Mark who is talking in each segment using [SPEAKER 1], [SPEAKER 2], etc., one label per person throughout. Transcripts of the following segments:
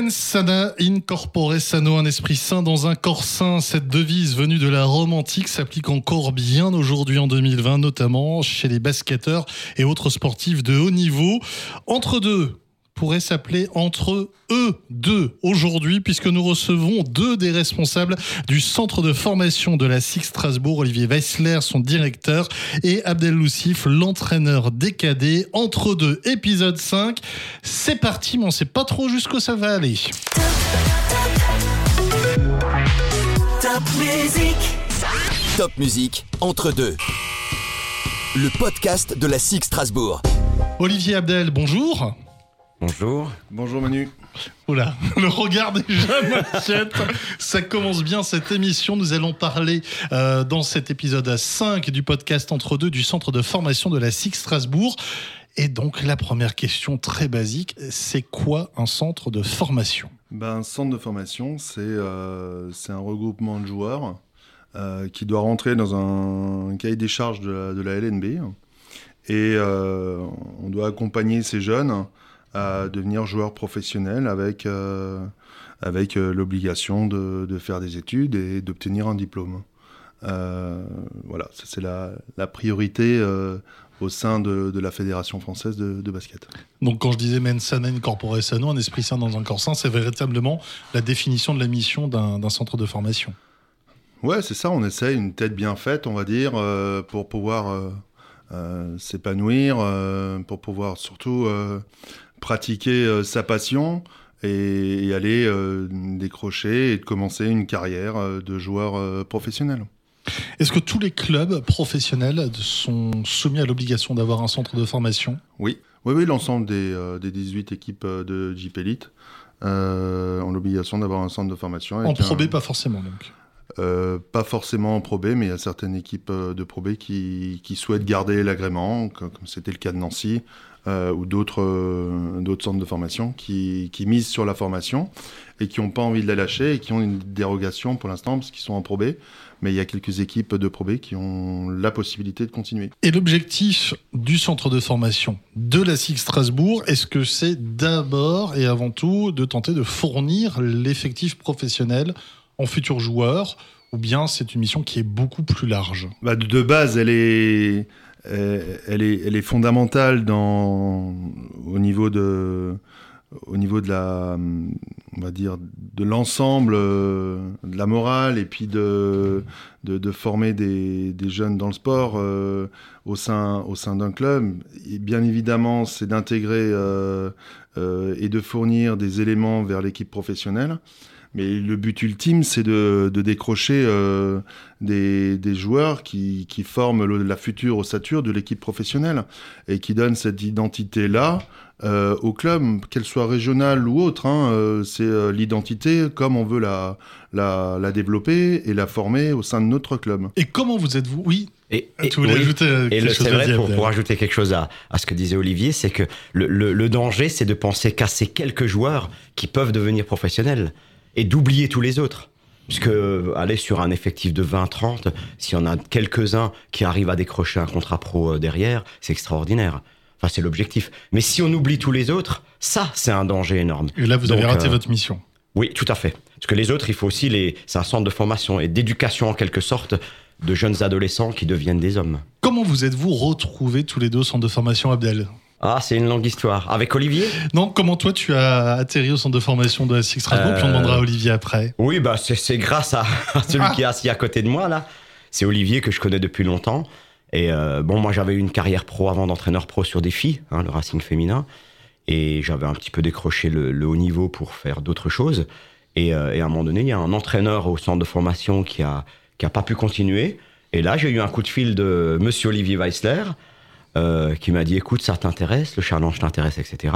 [SPEAKER 1] Mens sana in corpore sano, un esprit sain dans un corps sain. Cette devise venue de la Rome antique s'applique encore bien aujourd'hui en 2020, notamment chez les basketteurs et autres sportifs de haut niveau. Entre deux, pourrait s'appeler entre eux deux aujourd'hui, puisque nous recevons deux des responsables du centre de formation de la SIG Strasbourg, Olivier Weissler, son directeur, et Abdel Loussif, l'entraîneur décadé. Entre deux, épisode 5. C'est parti, mais on sait pas trop jusqu'où ça va aller.
[SPEAKER 2] Top musique.
[SPEAKER 3] Top musique entre deux. Le podcast de la SIG Strasbourg.
[SPEAKER 1] Olivier Abdel, bonjour.
[SPEAKER 4] Bonjour.
[SPEAKER 5] Bonjour Manu.
[SPEAKER 1] Oula, le regard déjà m'inquiète. Ça commence bien cette émission. Nous allons parler euh, dans cet épisode 5 du podcast Entre deux du centre de formation de la SIG Strasbourg. Et donc la première question très basique, c'est quoi un centre de formation?
[SPEAKER 5] Ben, Un centre de formation, c'est euh, c'est un regroupement de joueurs euh, qui doit rentrer dans un, cahier des charges de la, de la LNB. Et euh, on doit accompagner ces jeunes à devenir joueur professionnel avec, euh, avec euh, l'obligation de, de, faire des études et d'obtenir un diplôme. Euh, voilà, ça c'est la, la, priorité euh, au sein de, de, la Fédération française de, de, basket.
[SPEAKER 1] Donc quand je disais mens sana in corpore sano, un esprit sain dans un corps sain, c'est véritablement la définition de la mission d'un centre de formation.
[SPEAKER 5] Ouais, c'est ça, on essaye une tête bien faite, on va dire, euh, pour pouvoir s'épanouir, pour pouvoir surtout pratiquer euh, sa passion et, et aller euh, décrocher et commencer une carrière euh, de joueur professionnel.
[SPEAKER 1] Est-ce que tous les clubs professionnels sont soumis à l'obligation d'avoir un centre de formation?
[SPEAKER 5] Oui, oui, oui l'ensemble des, euh, des, 18 équipes de Jeep Elite euh, ont l'obligation d'avoir un centre de formation.
[SPEAKER 1] En Pro B, un... pas forcément donc
[SPEAKER 5] euh, pas forcément en Pro B, mais il y a certaines équipes de Pro B qui, souhaitent garder l'agrément, comme c'était le cas de Nancy, euh, ou d'autres euh, d'autres centres de formation qui, qui, misent sur la formation et qui n'ont pas envie de la lâcher et qui ont une dérogation pour l'instant parce qu'ils sont en Pro B. Mais il y a quelques équipes de Pro B qui ont la possibilité de continuer.
[SPEAKER 1] Et l'objectif du centre de formation de la SIG Strasbourg, est-ce que c'est d'abord et avant tout de tenter de fournir l'effectif professionnel en futurs joueurs ou bien c'est une mission qui est beaucoup plus large
[SPEAKER 5] bah De base, elle est euh, elle, est, elle est fondamentale au niveau de au niveau de la on va dire de l'ensemble euh, de la morale et puis de de, former des, jeunes dans le sport euh, au sein au sein d'un club. Et bien évidemment c'est d'intégrer et de fournir des éléments vers l'équipe professionnelle mais le but ultime, c'est de, de, décrocher euh, des, des, joueurs qui, qui forment le, la future ossature de l'équipe professionnelle et qui donnent cette identité-là euh, au club, qu'elle soit régionale ou autre. Hein, euh, c'est euh, l'identité comme on veut la, la, la, développer et la former au sein de notre club.
[SPEAKER 1] Et comment vous êtes-vous? Oui.
[SPEAKER 4] Et, et, oui, et le, c'est vrai, pour, pour ajouter quelque chose à, à ce que disait Olivier, c'est que le, le, le danger, c'est de penser qu'à ces quelques joueurs qui peuvent devenir professionnels et d'oublier tous les autres. Puisque aller sur un effectif de 20-30, s'il y en a quelques-uns qui arrivent à décrocher un contrat pro derrière, c'est extraordinaire. Enfin, c'est l'objectif. Mais si on oublie tous les autres, ça, c'est un danger énorme.
[SPEAKER 1] Et là, vous Donc, avez raté euh, votre mission.
[SPEAKER 4] Oui, tout à fait. Parce que les autres, il faut aussi les. C'est un centre de formation et d'éducation en quelque sorte de jeunes adolescents qui deviennent des hommes.
[SPEAKER 1] Comment vous êtes-vous retrouvés tous les deux au centre de formation Abdel?
[SPEAKER 4] Ah, c'est une longue histoire. Avec Olivier
[SPEAKER 1] Non, comment toi tu as atterri au centre de formation de Six Strasbourg, euh... puis on demandera à Olivier après.
[SPEAKER 4] Oui, bah c'est grâce à, celui ah. qui est assis à côté de moi là. C'est Olivier que je connais depuis longtemps. Et euh, bon, moi j'avais eu une carrière pro avant d'entraîneur pro sur des filles, hein, le Racing féminin. Et j'avais un petit peu décroché le, le haut niveau pour faire d'autres choses. Et, euh, et, à un moment donné, il y a un entraîneur au centre de formation qui a, qui a pas pu continuer. Et là, j'ai eu un coup de fil de monsieur Olivier Weissler, euh, qui m'a dit écoute, ça t'intéresse, le challenge t'intéresse, etc.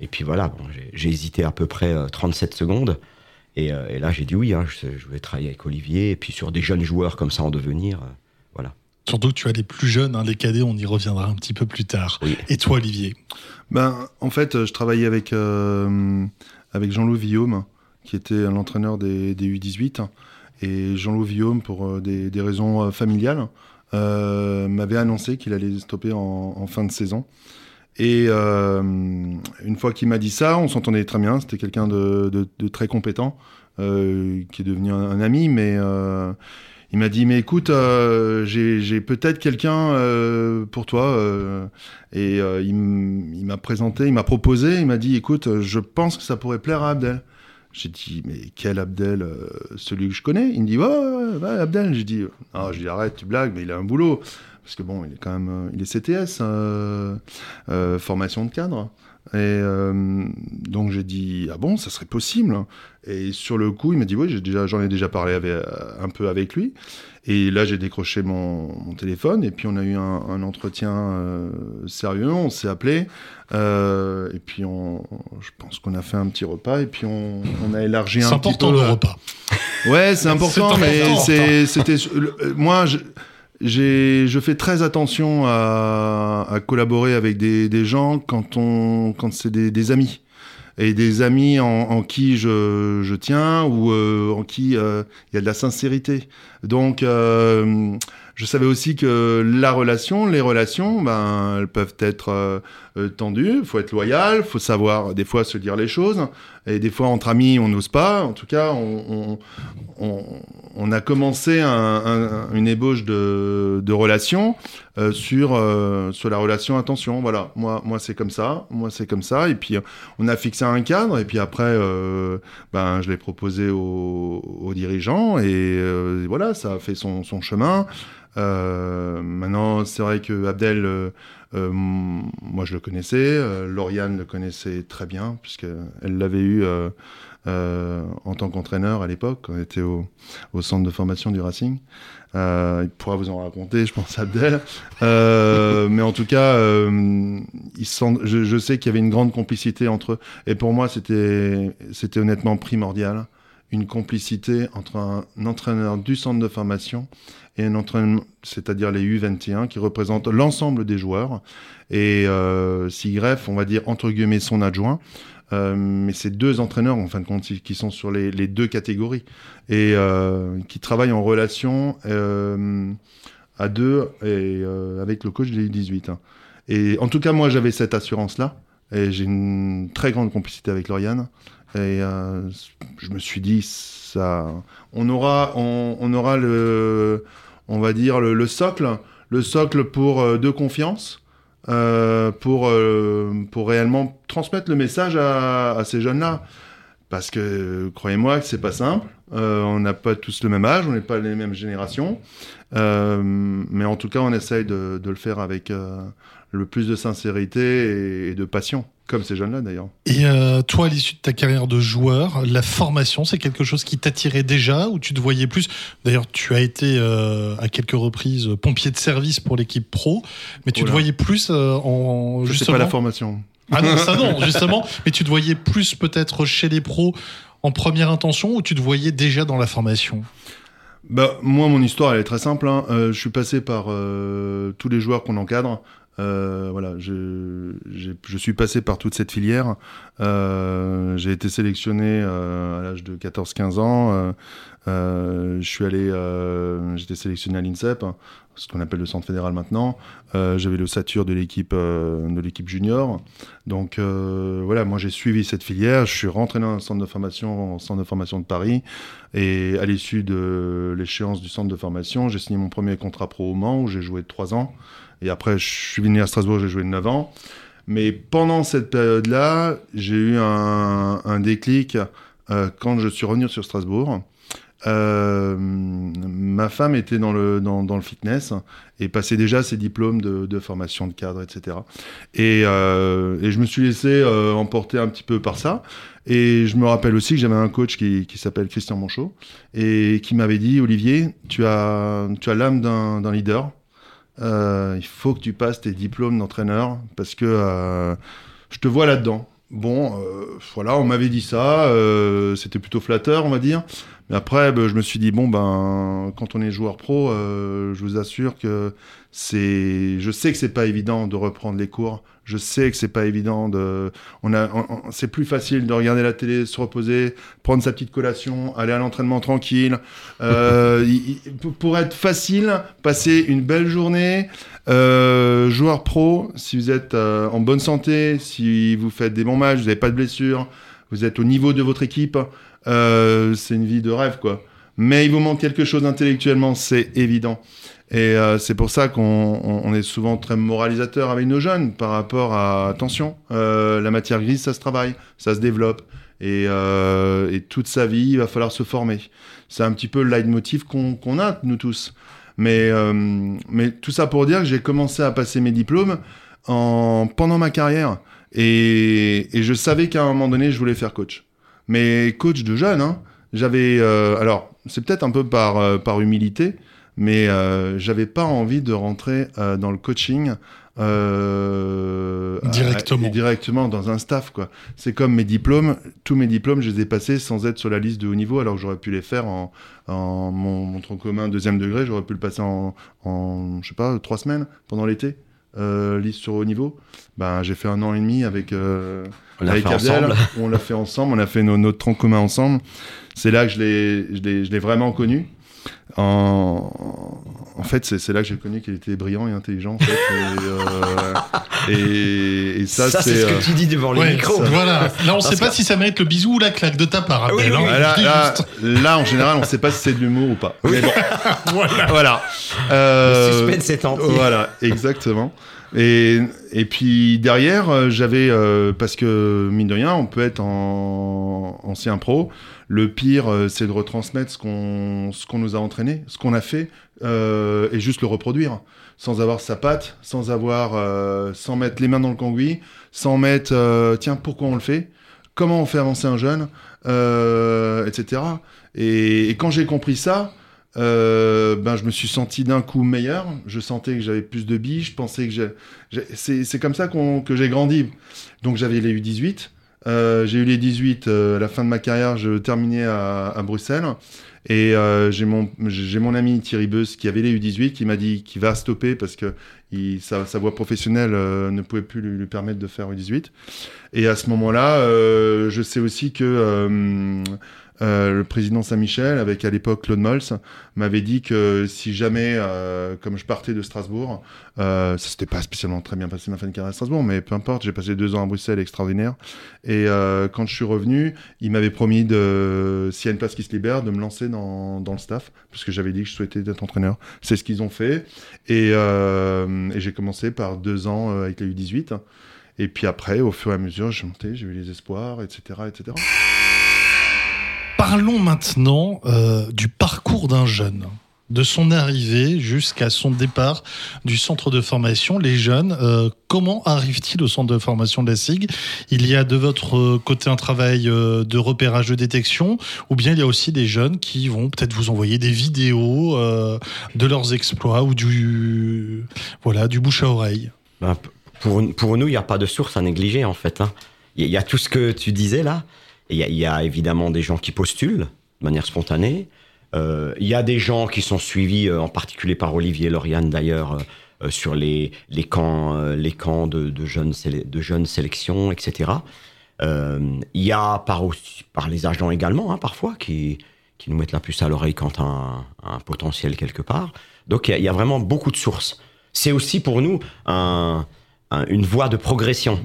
[SPEAKER 4] Et puis voilà, bon, j'ai hésité à peu près 37 secondes. Et, euh, et là, j'ai dit oui, hein, je, je, vais travailler avec Olivier, et puis sur des jeunes joueurs comme ça en devenir. Euh, voilà.
[SPEAKER 1] Surtout que tu as les plus jeunes, hein, les cadets, on y reviendra un petit peu plus tard.
[SPEAKER 4] Oui.
[SPEAKER 1] Et toi, Olivier?
[SPEAKER 5] Ben, En fait, je travaillais avec, euh, avec Jean-Loup Villaume, qui était l'entraîneur des, des, U18. Et Jean-Loup Villaume, pour des, des raisons familiales, euh, m'avait annoncé qu'il allait stopper en, en, fin de saison. Et euh, une fois qu'il m'a dit ça, on s'entendait très bien. C'était quelqu'un de, de- de très compétent, euh, qui est devenu un, ami. Mais euh, il m'a dit, mais écoute, euh, j'ai peut-être quelqu'un euh, pour toi. euh, et euh, il m'a présenté, il m'a proposé, il m'a dit, écoute, je pense que ça pourrait plaire à Abdel. J'ai dit, mais quel Abdel euh, Celui que je connais? Il me dit, ouais, ouais, ouais, Abdel. J'ai dit, ah, je dis, arrête, tu blagues, mais il a un boulot. Parce que bon, il est quand même, euh, il est CTS, euh, euh, formation de cadre. Et euh, donc j'ai dit, ah bon, ça serait possible. Et sur le coup, il m'a dit, oui, j'ai déjà, j'en ai déjà parlé avec, un peu avec lui. Et là, j'ai décroché mon, mon téléphone et puis on a eu un, un entretien sérieux. On s'est appelé et puis on, je pense qu'on a fait un petit repas et puis on, on a élargi un
[SPEAKER 1] C'est
[SPEAKER 5] petit
[SPEAKER 1] important
[SPEAKER 5] peu.
[SPEAKER 1] le repas.
[SPEAKER 5] Ouais, c'est important,
[SPEAKER 1] C'est
[SPEAKER 5] mais
[SPEAKER 1] important.
[SPEAKER 5] c'est, c'était, moi, je, je fais très attention à, collaborer avec des, gens quand on, quand c'est des, amis et des amis en, qui je, je tiens ou euh, en qui euh, il y a de la sincérité. Donc, euh, je savais aussi que la relation, les relations, ben, elles peuvent être tendues. Il faut être loyal, faut savoir des fois se dire les choses. Et des fois, entre amis, on n'ose pas. En tout cas, on, a commencé un- un- une ébauche de, de relation euh, sur, euh, sur la relation attention. Voilà, moi, moi c'est comme ça, moi c'est comme ça. Et puis, euh, on a fixé un cadre. Et puis après, ben, je l'ai proposé aux, dirigeants. Et voilà, ça a fait son, son chemin. Maintenant, c'est vrai que Abdel, euh, moi je le connaissais, euh, Lauriane le connaissait très bien, puisqu'elle l'avait eu euh, euh, en tant qu'entraîneur à l'époque, on était au, au centre de formation du Racing. Euh, il pourra vous en raconter, je pense, Abdel. Mais en tout cas, il sent, je, je sais qu'il y avait une grande complicité entre eux. Et pour moi, c'était honnêtement primordial. Une complicité entre un, entraîneur du centre de formation et un entraîneur, c'est-à-dire les U21, qui représentent l'ensemble des joueurs. Et euh, Sigref, on va dire entre guillemets son adjoint. Euh, mais c'est deux entraîneurs en fin de compte qui sont sur les, deux catégories et euh, qui travaillent en relation euh, à deux et avec le coach des U18. hein. Et en tout cas, moi, j'avais cette assurance-là et j'ai une très grande complicité avec Lauriane. Et euh, je me suis dit, ça, on aura, on, aura le, on va dire le, le socle, le socle pour euh, de confiance. euh, pour, pour réellement transmettre le message à, ces jeunes-là. Parce que croyez-moi que c'est pas simple. On n'a pas tous le même âge, on n'est pas les mêmes générations. Mais en tout cas, on essaye de, de le faire avec le plus de sincérité et, et de passion, comme ces jeunes-là d'ailleurs.
[SPEAKER 1] Et euh, toi, à l'issue de ta carrière de joueur, la formation, c'est quelque chose qui t'attirait déjà ou tu te voyais plus? D'ailleurs, tu as été euh, à quelques reprises pompier de service pour l'équipe pro, mais tu
[SPEAKER 5] Oh
[SPEAKER 1] te voyais plus euh, en
[SPEAKER 5] Je sais
[SPEAKER 1] justement.
[SPEAKER 5] pas la formation.
[SPEAKER 1] Ah non, ça non, justement. Mais tu te voyais plus peut-être chez les pros en première intention ou tu te voyais déjà dans la formation?
[SPEAKER 5] Bah, moi, mon histoire, elle est très simple. hein. Euh, je suis passé par euh, tous les joueurs qu'on encadre. Euh, voilà, je, je suis passé par toute cette filière. Euh, j'ai été sélectionné euh, à l'âge de 14-15 ans. Euh, euh, je suis allé, euh, j'étais sélectionné à l'INSEP, hein, ce qu'on appelle le centre fédéral maintenant. J'avais le sature de l'équipe de l'équipe junior. Donc voilà, moi j'ai suivi cette filière. Je suis rentré dans un centre de formation, en centre de formation de Paris. Et à l'issue de l'échéance du centre de formation, j'ai signé mon premier contrat pro au Mans où j'ai joué trois ans. Et après, je suis venu à Strasbourg, j'ai joué 9 ans. Mais pendant cette période-là, j'ai eu un, déclic euh, quand je suis revenu sur Strasbourg. Euh, ma femme était dans le, fitness et passait déjà ses diplômes de, formation de cadre, etc. Et, euh, et je me suis laissé emporter un petit peu par ça. Et je me rappelle aussi que j'avais un coach qui, s'appelle Christian Monchot et qui m'avait dit Olivier, tu as, tu as l'âme d'un leader. Euh, il faut que tu passes tes diplômes d'entraîneur parce que euh, je te vois là-dedans. Bon, euh, voilà, on m'avait dit ça, euh, c'était plutôt flatteur, on va dire. Mais après, ben, je me suis dit, bon, ben, quand on est joueur pro, euh, je vous assure que c'est. Je sais que c'est pas évident de reprendre les cours. Je sais que c'est pas évident de. On a, on- c'est plus facile de regarder la télé, se reposer, prendre sa petite collation, aller à l'entraînement tranquille. Euh, pour- pour être facile, passer une belle journée. Euh, joueur pro, si vous êtes euh, en bonne santé, si vous faites des bons matchs, vous n'avez pas de blessures, vous êtes au niveau de votre équipe, euh, c'est une vie de rêve, quoi. Mais il vous manque quelque chose intellectuellement, c'est évident. Et euh, c'est pour ça qu'on on- on est souvent très moralisateur avec nos jeunes par rapport à attention, euh, la matière grise, ça se travaille, ça se développe. Et, euh, et toute sa vie, il va falloir se former. C'est un petit peu le leitmotiv qu'on qu'on a, nous tous. Mais, euh, mais tout ça pour dire que j'ai commencé à passer mes diplômes en, pendant ma carrière. Et, et je savais qu'à un moment donné, je voulais faire coach. Mais coach de jeunes, hein, j'avais. euh, alors, c'est peut-être un peu par, euh, par humilité, mais euh, j'avais pas envie de rentrer euh, dans le coaching. à-
[SPEAKER 1] Directement.
[SPEAKER 5] directement dans un staff quoi. C'est comme mes diplômes, tous mes diplômes, je les ai passés sans être sur la liste de haut niveau, alors que j'aurais pu les faire en, en mon, mon tronc commun deuxième degré, j'aurais pu le passer en, en je sais pas, trois semaines pendant l'été, euh, liste sur haut niveau. Ben j'ai fait un an et demi avec euh,
[SPEAKER 4] On
[SPEAKER 5] avec
[SPEAKER 4] fait
[SPEAKER 5] Abdel.
[SPEAKER 4] ensemble.
[SPEAKER 5] On l'a fait ensemble, on a fait nos, notre tronc commun ensemble. C'est là que je l'ai, je l'ai, je l'ai vraiment connu. En, en fait, c'est, là que j'ai connu qu'il était brillant et intelligent. En fait, et, euh, et, et ça,
[SPEAKER 4] Ça,
[SPEAKER 5] c'est.
[SPEAKER 4] c'est ce
[SPEAKER 5] euh,
[SPEAKER 4] que tu dis devant les
[SPEAKER 1] Ouais,
[SPEAKER 4] micros.
[SPEAKER 1] voilà. Là, on sait
[SPEAKER 4] Parce
[SPEAKER 1] pas
[SPEAKER 4] que-
[SPEAKER 1] si ça mérite le bisou ou la claque de ta part,
[SPEAKER 4] Oui,
[SPEAKER 1] Abdel,
[SPEAKER 4] oui,
[SPEAKER 1] hein.
[SPEAKER 4] oui.
[SPEAKER 5] Là, là, là, en général, on ne sait pas si c'est de l'humour ou pas. Mais bon,
[SPEAKER 1] Voilà.
[SPEAKER 5] voilà.
[SPEAKER 4] Le
[SPEAKER 5] Euh,
[SPEAKER 4] suspense est entier.
[SPEAKER 5] Voilà, exactement. Et, et puis derrière, euh, j'avais, euh, parce que mine de rien, on peut être en ancien pro. Le pire, euh, c'est de retransmettre ce qu'on ce qu'on nous a entraîné, ce qu'on a fait, euh, et juste le reproduire, sans avoir sa patte, sans avoir, euh, sans mettre les mains dans le cambouis, sans mettre, euh, tiens, pourquoi on le fait, comment on fait avancer un jeune, etc. Et, et quand j'ai compris ça, euh, ben je me suis senti d'un coup meilleur. Je sentais que j'avais plus de billes. Je pensais que j'ai. C'est comme ça qu'on que j'ai grandi. Donc j'avais les U18. Euh, j'ai eu les 18 euh, à la fin de ma carrière. Je terminais à, à Bruxelles. Et j'ai mon, mon ami Thierry Beus qui avait les U18 qui m'a dit qu'il va stopper parce que il, sa, sa voie professionnelle ne pouvait plus lui, lui permettre de faire U18. Et à ce moment-là, je sais aussi que euh, le président Saint-Michel, avec à l'époque Claude Mols, m'avait dit que si jamais, euh, comme je partais de Strasbourg, euh, ça s'était pas spécialement très bien passé ma fin de carrière à Strasbourg, mais peu importe, j'ai passé deux ans à Bruxelles, extraordinaire. Et euh, quand je suis revenu, il m'avait promis de, s'il y a une place qui se libère, de me lancer dans, dans le staff, parce que j'avais dit que je souhaitais être entraîneur. C'est ce qu'ils ont fait. Et, euh, et j'ai commencé par deux ans avec les U18. Et puis après, au fur et à mesure, j'ai monté, j'ai eu les espoirs, etc., etc.
[SPEAKER 1] Parlons maintenant euh, du parcours d'un jeune. De son arrivée jusqu'à son départ du centre de formation, les jeunes, euh, comment arrivent-ils au centre de formation de la SIG Il y a de votre côté un travail euh, de repérage de détection, ou bien il y a aussi des jeunes qui vont peut-être vous envoyer des vidéos euh, de leurs exploits ou du voilà du bouche à oreille?
[SPEAKER 4] Ben, pour, nous, il n'y a pas de source à négliger, en fait. hein. Il y a tout ce que tu disais là. Il y, a- évidemment des gens qui postulent de manière spontanée. Euh, Il y a des gens qui sont suivis, euh, en particulier par Olivier Lauriane d'ailleurs, euh, sur les, les camps, les camps de, jeunes, de jeunes sélections, etc. Il y a par, par les agents également, hein, parfois, qui, qui nous mettent la puce à l'oreille quand un, un potentiel quelque part. Donc il y a- vraiment beaucoup de sources. C'est aussi pour nous un, un- une voie de progression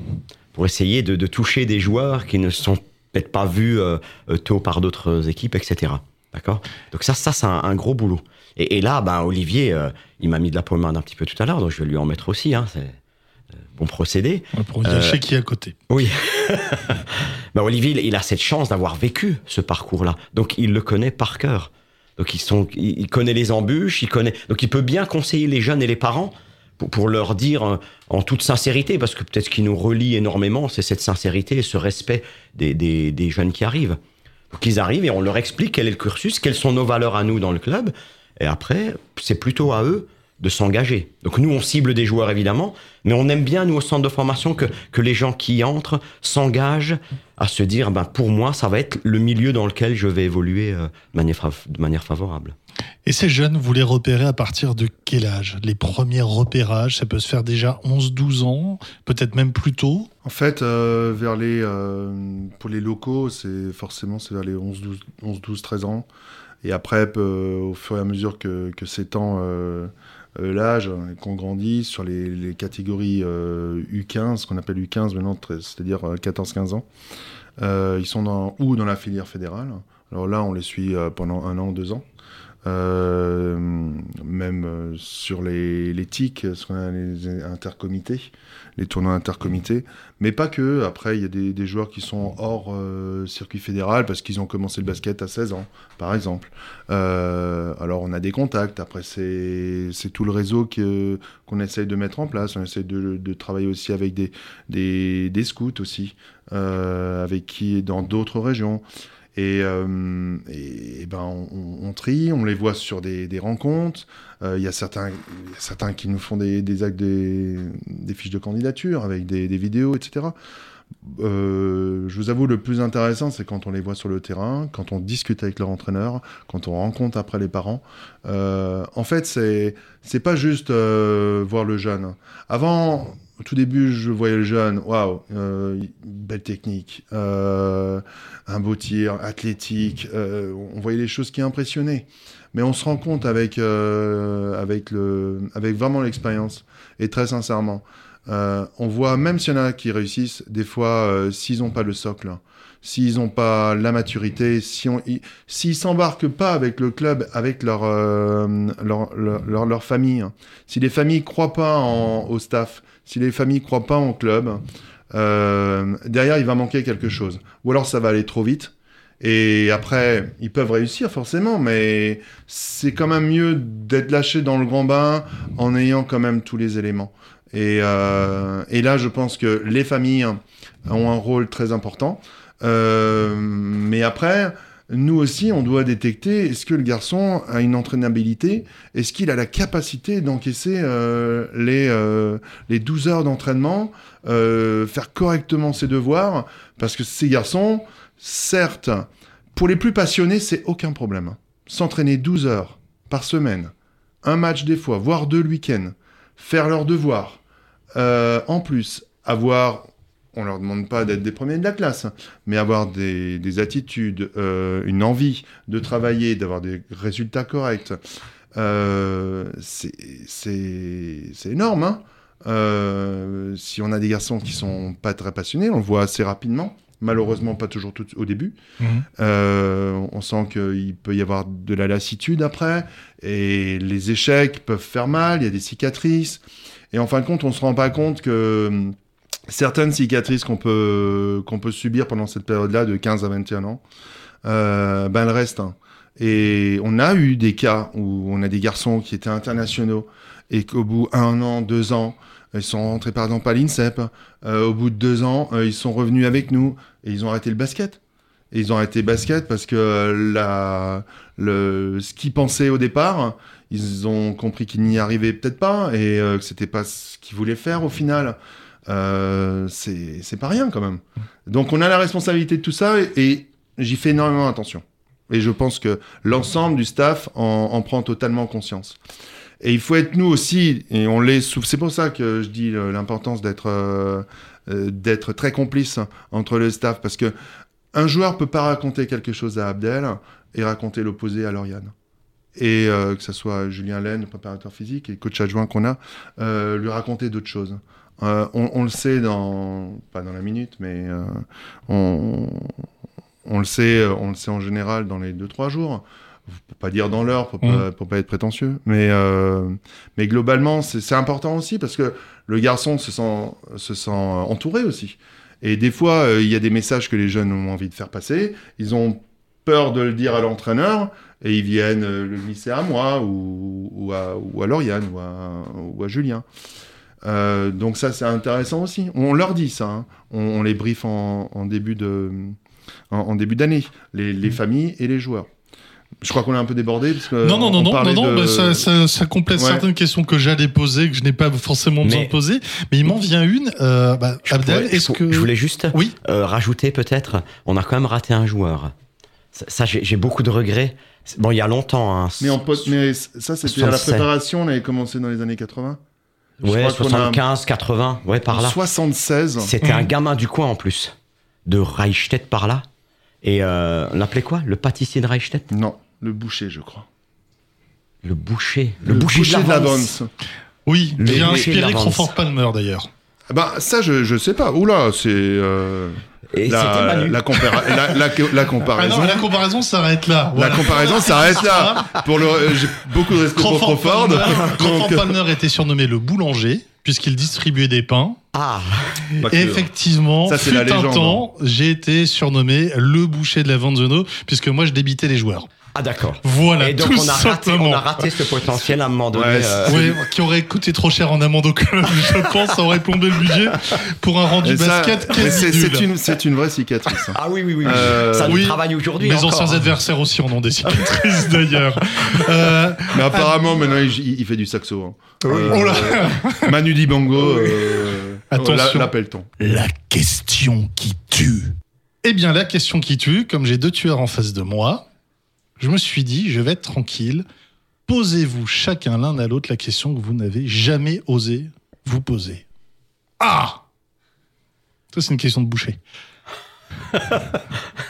[SPEAKER 4] pour essayer de, de toucher des joueurs qui ne sont peut-être pas vus euh, euh, tôt par d'autres équipes, etc. D'accord? Donc ça, ça c'est un, un gros boulot. Et, et là, ben, Olivier, euh, il m'a mis de la pommade un petit peu tout à l'heure, donc je vais lui en mettre aussi. Hein, c'est euh, bon procédé.
[SPEAKER 1] Pour gâcher qui est à côté.
[SPEAKER 4] Oui. ben, Olivier, il, il a cette chance d'avoir vécu ce parcours-là. Donc, il le connaît par cœur. Donc, ils sont, il, il connaît les embûches, il connaît. Donc, il peut bien conseiller les jeunes et les parents pour, pour leur dire euh, en toute sincérité, parce que peut-être ce qui nous relie énormément, c'est cette sincérité et ce respect des, des, des jeunes qui arrivent. Donc, ils arrivent et on leur explique quel est le cursus, quelles sont nos valeurs à nous dans le club. Et après, c'est plutôt à eux de s'engager. Donc nous, on cible des joueurs évidemment, mais on aime bien, nous, au centre de formation, que, que les gens qui y entrent s'engagent à se dire, ben, pour moi, ça va être le milieu dans lequel je vais évoluer euh, de, manière, de manière favorable.
[SPEAKER 1] Et ces jeunes, vous les repérez à partir de quel âge? Les premiers repérages, ça peut se faire déjà 11-12 ans, peut-être même plus tôt?
[SPEAKER 5] En fait, euh, vers les, euh, pour les locaux, c'est forcément c'est vers les 11, 12, 11, 12, 13 ans. Et après, euh, au fur et à mesure que, que euh, euh, l'âge et qu'on grandit sur les, les catégories euh, U15, ce qu'on appelle U15 maintenant, c'est-à-dire euh, 14-15 ans, euh, ils sont dans, ou dans la filière fédérale. Alors là, on les suit euh, pendant un an, deux ans. Euh, même euh, sur les, les TIC, a les intercomités, les tournois intercomités, mais pas que. Après, il y a des, joueurs qui sont hors euh, circuit fédéral parce qu'ils ont commencé le basket à 16 ans, par exemple. Alors, on a des contacts. Après, c'est tout le réseau qu'on essaye de mettre en place. On essaye de, travailler aussi avec des, scouts aussi, avec qui dans d'autres régions. Et, euh, et, ben on, trie, on les voit sur des, rencontres. Euh, Il y a certains, qui nous font des, des actes, des, fiches de candidature avec des, vidéos, etc. Euh, je vous avoue, le plus intéressant, c'est quand on les voit sur le terrain, quand on discute avec leur entraîneur, quand on rencontre après les parents. En fait, c'est pas juste voir le jeune. Avant, au tout début, je voyais le jeune, waouh, euh, belle technique, euh, un beau tir, athlétique. euh, on voyait les choses qui impressionnaient. Mais on se rend compte avec, vraiment l'expérience, et très sincèrement, euh, on voit, même s'il y en a qui réussissent, des fois, euh, s'ils n'ont pas le socle, s'ils n'ont pas la maturité, si s'ils s'embarquent pas avec le club, avec leur, euh, leur, leur, famille, hein. si les familles croient pas au staff, si les familles croient pas en club, euh, derrière il va manquer quelque chose. Ou alors ça va aller trop vite. Et après, ils peuvent réussir forcément, mais c'est quand même mieux d'être lâché dans le grand bain en ayant quand même tous les éléments. Et, euh, et là, je pense que les familles ont un rôle très important. Euh, mais après, nous aussi, on doit détecter est-ce que le garçon a une entraînabilité? Est-ce qu'il a la capacité d'encaisser euh, les, euh, les 12 heures d'entraînement, euh, faire correctement ses devoirs? Parce que ces garçons, certes, pour les plus passionnés, c'est aucun problème. S'entraîner 12 heures par semaine, un match des fois, voire deux week-end, faire leurs devoirs, euh, en plus, avoir on leur demande pas d'être des premiers de la classe, mais avoir des, des attitudes, euh, une envie de travailler, d'avoir des résultats corrects, euh, c'est énorme. Hein si on a des garçons qui sont pas très passionnés, on le voit assez rapidement. Malheureusement, pas toujours tout au début.
[SPEAKER 1] Mhm.
[SPEAKER 5] Euh, on sent qu'il peut y avoir de la lassitude après, et les échecs peuvent faire mal, il y a des cicatrices. Et en fin de compte, on se rend pas compte que hum, certaines cicatrices qu'on peut, qu'on peut subir pendant cette période-là de 15 à 21 ans, euh, ben elles restent. hein. Et on a eu des cas où on a des garçons qui étaient internationaux et qu'au bout un an, deux ans, ils sont rentrés par exemple à l'INSEP. Euh, au bout de deux ans, euh, ils sont revenus avec nous et ils ont arrêté le basket. Et ils ont arrêté basket parce que la, le, ce qu'ils pensaient au départ, ils ont compris qu'ils n'y arrivaient peut-être pas et euh, que c'était pas ce qu'ils voulaient faire au final. Euh, c'est pas rien quand même. Donc on a la responsabilité de tout ça et, j'y fais énormément attention. Et je pense que l'ensemble du staff en prend totalement conscience. Et il faut être nous aussi, et on l'est. C'est pour ça que je dis euh, l'importance d'être euh, euh, d'être très complice entre le staff, parce que un joueur peut pas raconter quelque chose à Abdel et raconter l'opposé à Lauriane. Et que ce soit Julien Laine, préparateur physique, et coach adjoint qu'on a, lui raconter d'autres choses. On, on le sait dans, pas dans la minute, mais on, on le sait, on le sait en général dans les 2-3 jours. Pour pas dire dans l'heure, pour, pas- pour pas être prétentieux. Mais, euh, mais globalement, c'est important aussi parce que le garçon se sent, se sent entouré aussi. Et des fois, euh, il y a des messages que les jeunes ont envie de faire passer. Ils ont peur de le dire à l'entraîneur et ils viennent euh, le glisser à moi ou, ou, à, ou à Lauriane ou à, ou à Julien. Donc ça, c'est intéressant aussi. On leur dit ça. hein. On, on les briefe en, en début de, en, en début d'année, les, les familles et les joueurs. Je crois qu'on est un peu débordé. Parce que
[SPEAKER 1] Non, non, non,
[SPEAKER 5] on
[SPEAKER 1] non, non,
[SPEAKER 5] parlait
[SPEAKER 1] non,
[SPEAKER 5] de-
[SPEAKER 1] bah, ça, ça, ça complète
[SPEAKER 5] Ouais.
[SPEAKER 1] certaines questions que j'allais poser, que je n'ai pas forcément besoin de poser. Mais il m'en vient une. Euh, bah, Abdel, est-ce que.
[SPEAKER 4] je voulais juste
[SPEAKER 1] Oui.
[SPEAKER 4] euh, rajouter peut-être, on a quand même raté un joueur. Ça, ça, j'ai beaucoup de regrets. Bon, il y a longtemps. Hein,
[SPEAKER 5] Mais, en post- mais ça, c'était à la
[SPEAKER 4] 76.
[SPEAKER 5] préparation. On avait commencé dans les années 80. Je
[SPEAKER 4] ouais,
[SPEAKER 5] crois qu'on a-
[SPEAKER 4] 75, 80, ouais, par là.
[SPEAKER 5] 76.
[SPEAKER 4] C'était un
[SPEAKER 1] Mhm.
[SPEAKER 4] gamin du coin en plus, de Reichstedt par là. Et euh, on l'appelait quoi? Le pâtissier de Reichstedt
[SPEAKER 5] Non, le boucher, je crois.
[SPEAKER 4] Le boucher. Le, boucher, de
[SPEAKER 5] la
[SPEAKER 4] Vance.
[SPEAKER 1] Oui,
[SPEAKER 4] Le
[SPEAKER 1] qui a
[SPEAKER 4] boucher de
[SPEAKER 1] inspiré. Crawford Palmer d'ailleurs.
[SPEAKER 5] Bah, ça, je, je sais pas. Oula, c'est. euh,
[SPEAKER 4] Et
[SPEAKER 5] la, la, compara- la, la- la
[SPEAKER 1] Ah
[SPEAKER 5] comparaison.
[SPEAKER 1] non, la comparaison s'arrête là.
[SPEAKER 5] La comparaison s'arrête là. Pour le, j'ai beaucoup de respect pour
[SPEAKER 1] Crawford,
[SPEAKER 5] Crawford.
[SPEAKER 1] Palmer, Crawford
[SPEAKER 5] Donc,
[SPEAKER 1] Palmer était surnommé le boulanger, puisqu'il distribuait des pains.
[SPEAKER 4] Ah,
[SPEAKER 1] effectivement,
[SPEAKER 5] Ça, c'est
[SPEAKER 1] fut
[SPEAKER 5] la
[SPEAKER 1] un
[SPEAKER 5] légende, hein.
[SPEAKER 1] temps, j'ai été surnommé le boucher de la Vanzono, puisque moi je débitais les joueurs.
[SPEAKER 4] Ah d'accord.
[SPEAKER 1] Voilà,
[SPEAKER 4] Et donc
[SPEAKER 1] tout
[SPEAKER 4] on a, raté,
[SPEAKER 1] simplement.
[SPEAKER 4] on a raté ce potentiel à un moment donné.
[SPEAKER 5] Ouais,
[SPEAKER 4] euh,
[SPEAKER 1] Oui, qui aurait coûté trop cher en amende au club, je pense, ça aurait plombé le budget pour un rendu basket
[SPEAKER 5] c'est, une, c'est une vraie cicatrice. hein.
[SPEAKER 4] Ah oui, oui, oui. oui.
[SPEAKER 5] Euh,
[SPEAKER 4] ça nous
[SPEAKER 1] oui.
[SPEAKER 4] travaille aujourd'hui.
[SPEAKER 1] Mes
[SPEAKER 4] encore.
[SPEAKER 1] anciens adversaires aussi en ont des cicatrices d'ailleurs. Euh,
[SPEAKER 5] Mais apparemment, maintenant, il, il fait du saxo. hein. Euh,
[SPEAKER 1] oh là.
[SPEAKER 5] Manu Dibango, euh,
[SPEAKER 1] Attention.
[SPEAKER 5] l'a- l'appelle-t-on
[SPEAKER 1] La question qui tue. Eh bien, la question qui tue, comme j'ai deux tueurs en face de moi, je me suis dit, je vais être tranquille. Posez-vous chacun l'un à l'autre la question que vous n'avez jamais osé vous poser. Ah Ça, c'est une question de boucher.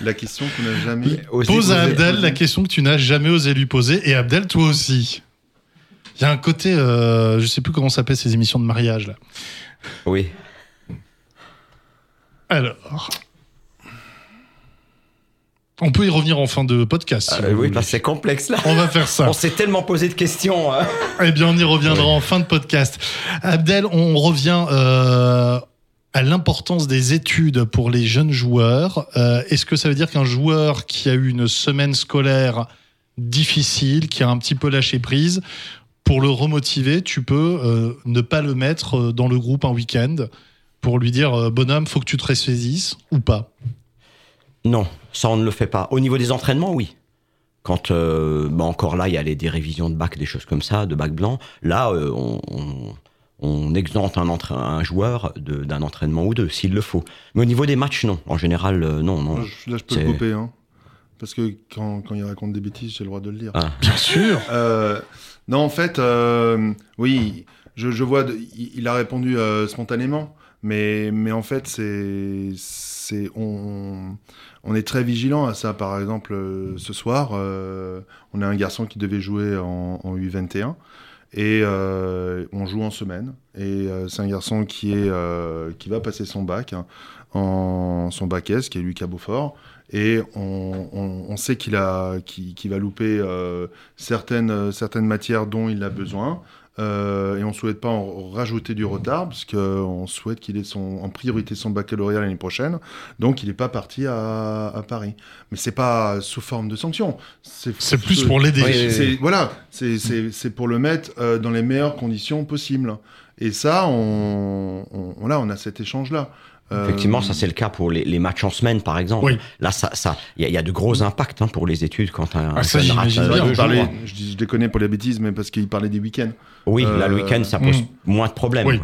[SPEAKER 5] La question qu'on n'a jamais.
[SPEAKER 4] Osez
[SPEAKER 1] Pose à
[SPEAKER 4] poser.
[SPEAKER 1] Abdel la question que tu n'as jamais osé lui poser. Et Abdel, toi aussi. Il y a un côté, euh, je sais plus comment s'appellent ces émissions de mariage là.
[SPEAKER 4] Oui.
[SPEAKER 1] Alors. On peut y revenir en fin de podcast. si vous
[SPEAKER 4] oui, que c'est complexe là.
[SPEAKER 1] On va faire ça.
[SPEAKER 4] On s'est tellement posé de questions. hein.
[SPEAKER 1] Eh bien, on y reviendra en fin de podcast. Abdel, on revient euh, à l'importance des études pour les jeunes joueurs. Euh, Est-ce que ça veut dire qu'un joueur qui a eu une semaine scolaire difficile, qui a un petit peu lâché prise, pour le remotiver, tu peux euh, ne pas le mettre dans le groupe un week-end pour lui dire bonhomme, faut que tu te ressaisisses ou pas?
[SPEAKER 4] Non, ça on ne le fait pas. Au niveau des entraînements, oui. Quand euh, bah, encore là, il y a les, des révisions de bac, des choses comme ça, de bac blanc. Là, euh, on, on, on exempte un, entra- un joueur de- d'un entraînement ou deux, s'il le faut. Mais au niveau des matchs, non. En général, euh, non, non.
[SPEAKER 5] Là, je, là, je peux
[SPEAKER 4] C'est-
[SPEAKER 5] le couper. Hein. Parce que quand, quand il raconte des bêtises, j'ai le droit de le dire.
[SPEAKER 4] Ah.
[SPEAKER 1] Bien sûr.
[SPEAKER 5] Euh, non, en fait, euh, oui, je, je vois, de- il, il a répondu euh, spontanément, mais, mais en fait, c'est, on, est très vigilant à ça. Par exemple, euh, ce soir, euh, on a un garçon qui devait jouer en, en U21 et euh, on joue en semaine. Et c'est un garçon qui va passer son bac hein, en son bac S, qui est Lucas Beaufort. Et on, sait qu'il va louper certaines matières dont il a besoin. Euh, et on souhaite pas en rajouter du retard, parce qu'on souhaite qu'il ait son, en priorité son baccalauréat l'année prochaine. Donc il n'est pas parti à, à Paris. Mais c'est pas sous forme de sanction. C'est,
[SPEAKER 1] plus pour l'aider.
[SPEAKER 5] Voilà, c'est, pour le mettre euh, dans les meilleures conditions possibles. Et ça, on, là, on a cet échange-là. Euh,
[SPEAKER 4] Effectivement, ça c'est le cas pour les, les matchs en semaine, par exemple.
[SPEAKER 1] Oui.
[SPEAKER 4] Là, ça, ça, il y, a- il y a de gros impacts hein, pour les études quand un
[SPEAKER 1] Ah, ça,
[SPEAKER 4] rate, euh,
[SPEAKER 5] parlait-
[SPEAKER 4] jours.
[SPEAKER 5] je, je déconne pour les bêtises, mais parce qu'il parlait des week-ends.
[SPEAKER 4] Oui,
[SPEAKER 5] Euh,
[SPEAKER 4] là, le week-end, ça pose
[SPEAKER 1] mm.
[SPEAKER 4] moins de problèmes.
[SPEAKER 1] Oui.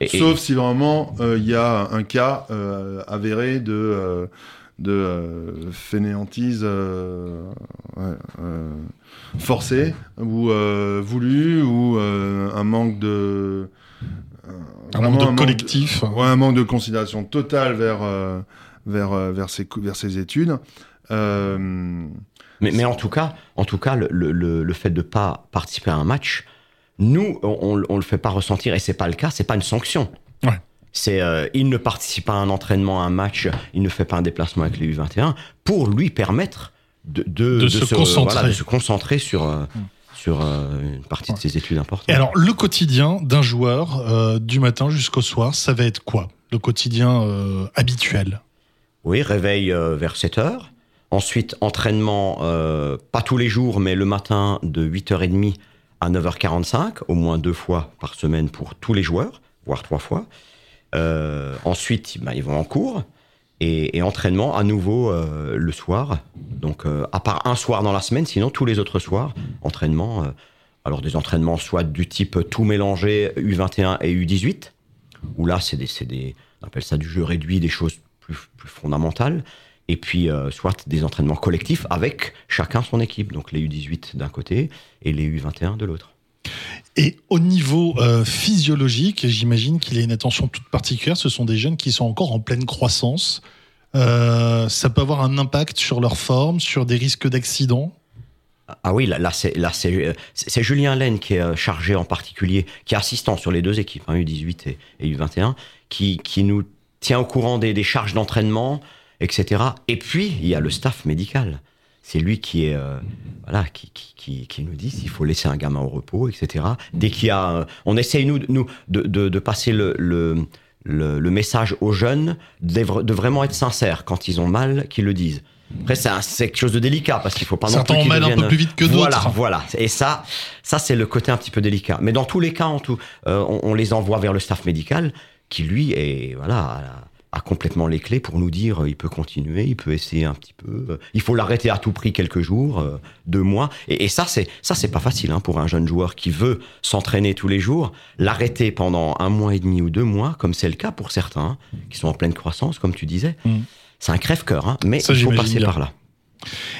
[SPEAKER 4] et-
[SPEAKER 5] Sauf si vraiment euh, il y a un cas euh, avéré de, euh, de euh, fainéantise euh, ouais, euh, forcée ou euh, voulue ou euh, un manque de. euh,
[SPEAKER 1] Un manque de collectif.
[SPEAKER 5] ouais, un manque de considération totale vers, euh, vers, euh, vers, ses, vers ses études. Euh,
[SPEAKER 4] Mais, mais en tout cas, en tout cas, le, le- le- le fait de pas participer à un match, nous, on, on le fait pas ressentir et c'est pas le cas. C'est pas une sanction.
[SPEAKER 1] Ouais.
[SPEAKER 4] C'est euh, il ne participe pas à un entraînement, à un match, il ne fait pas un déplacement avec les U21 pour lui permettre de, de,
[SPEAKER 1] De se concentrer.
[SPEAKER 4] voilà, de se concentrer sur euh, sur euh, une partie de ses études importantes.
[SPEAKER 1] Et alors, le quotidien d'un joueur, euh, du matin jusqu'au soir, ça va être quoi? Le quotidien euh, habituel?
[SPEAKER 4] Oui, réveil vers 7 heures. Ensuite, entraînement, pas tous les jours, mais le matin de 8h30 à 9h45, au moins deux fois par semaine pour tous les joueurs, voire trois fois. Euh, ensuite, bah, ils vont en cours. Et, entraînement à nouveau euh, le soir, Donc, euh, à part un soir dans la semaine, sinon tous les autres soirs, entraînement. alors, des entraînements soit du type tout mélangé, U21 et U18, où là, c'est des, des, on appelle ça du jeu réduit, des choses plus, plus fondamentales. Et puis, euh, soit des entraînements collectifs avec chacun son équipe. Donc, les U18 d'un côté et les U21 de l'autre.
[SPEAKER 1] Et au niveau euh, physiologique, j'imagine qu'il y a une attention toute particulière. Ce sont des jeunes qui sont encore en pleine croissance. Euh, ça peut avoir un impact sur leur forme, sur des risques d'accident?
[SPEAKER 4] Ah oui, là, là c'est Julien Laine qui est chargé en particulier, qui est assistant sur les deux équipes, hein, U18 et, et U21, qui, qui nous tient au courant des, des charges d'entraînement, etc. Et puis, il y a le staff médical. C'est lui qui est euh, voilà qui, qui, qui, qui nous dit s'il faut laisser un gamin au repos, etc. Dès qu'il y a, euh, on essaye nous nous de, de, de passer le, le le, le message aux jeunes de, vra- de vraiment être sincères quand ils ont mal, qu'ils le disent. Après, c'est quelque chose de délicat parce qu'il faut pas non
[SPEAKER 1] Certains
[SPEAKER 4] plus qu'ils
[SPEAKER 1] mal un peu plus vite que
[SPEAKER 4] Voilà,
[SPEAKER 1] d'autres.
[SPEAKER 4] voilà. Et ça, ça c'est le côté un petit peu délicat. Mais dans tous les cas, en tout, euh, on, on les envoie vers le staff médical qui lui est voilà a, complètement les clés pour nous dire euh, il peut continuer, il peut essayer un petit peu. euh, il faut l'arrêter à tout prix quelques jours, euh, deux mois. Et, et ça c'est ça c'est pas facile hein, pour un jeune joueur qui veut s'entraîner tous les jours, l'arrêter pendant un mois et demi ou deux mois, comme c'est le cas pour certains hein, qui sont en pleine croissance, comme tu disais.
[SPEAKER 1] Mhm.
[SPEAKER 4] C'est un crève-cœur, hein, mais
[SPEAKER 1] Ça,
[SPEAKER 4] il faut passer
[SPEAKER 1] bien.
[SPEAKER 4] par là.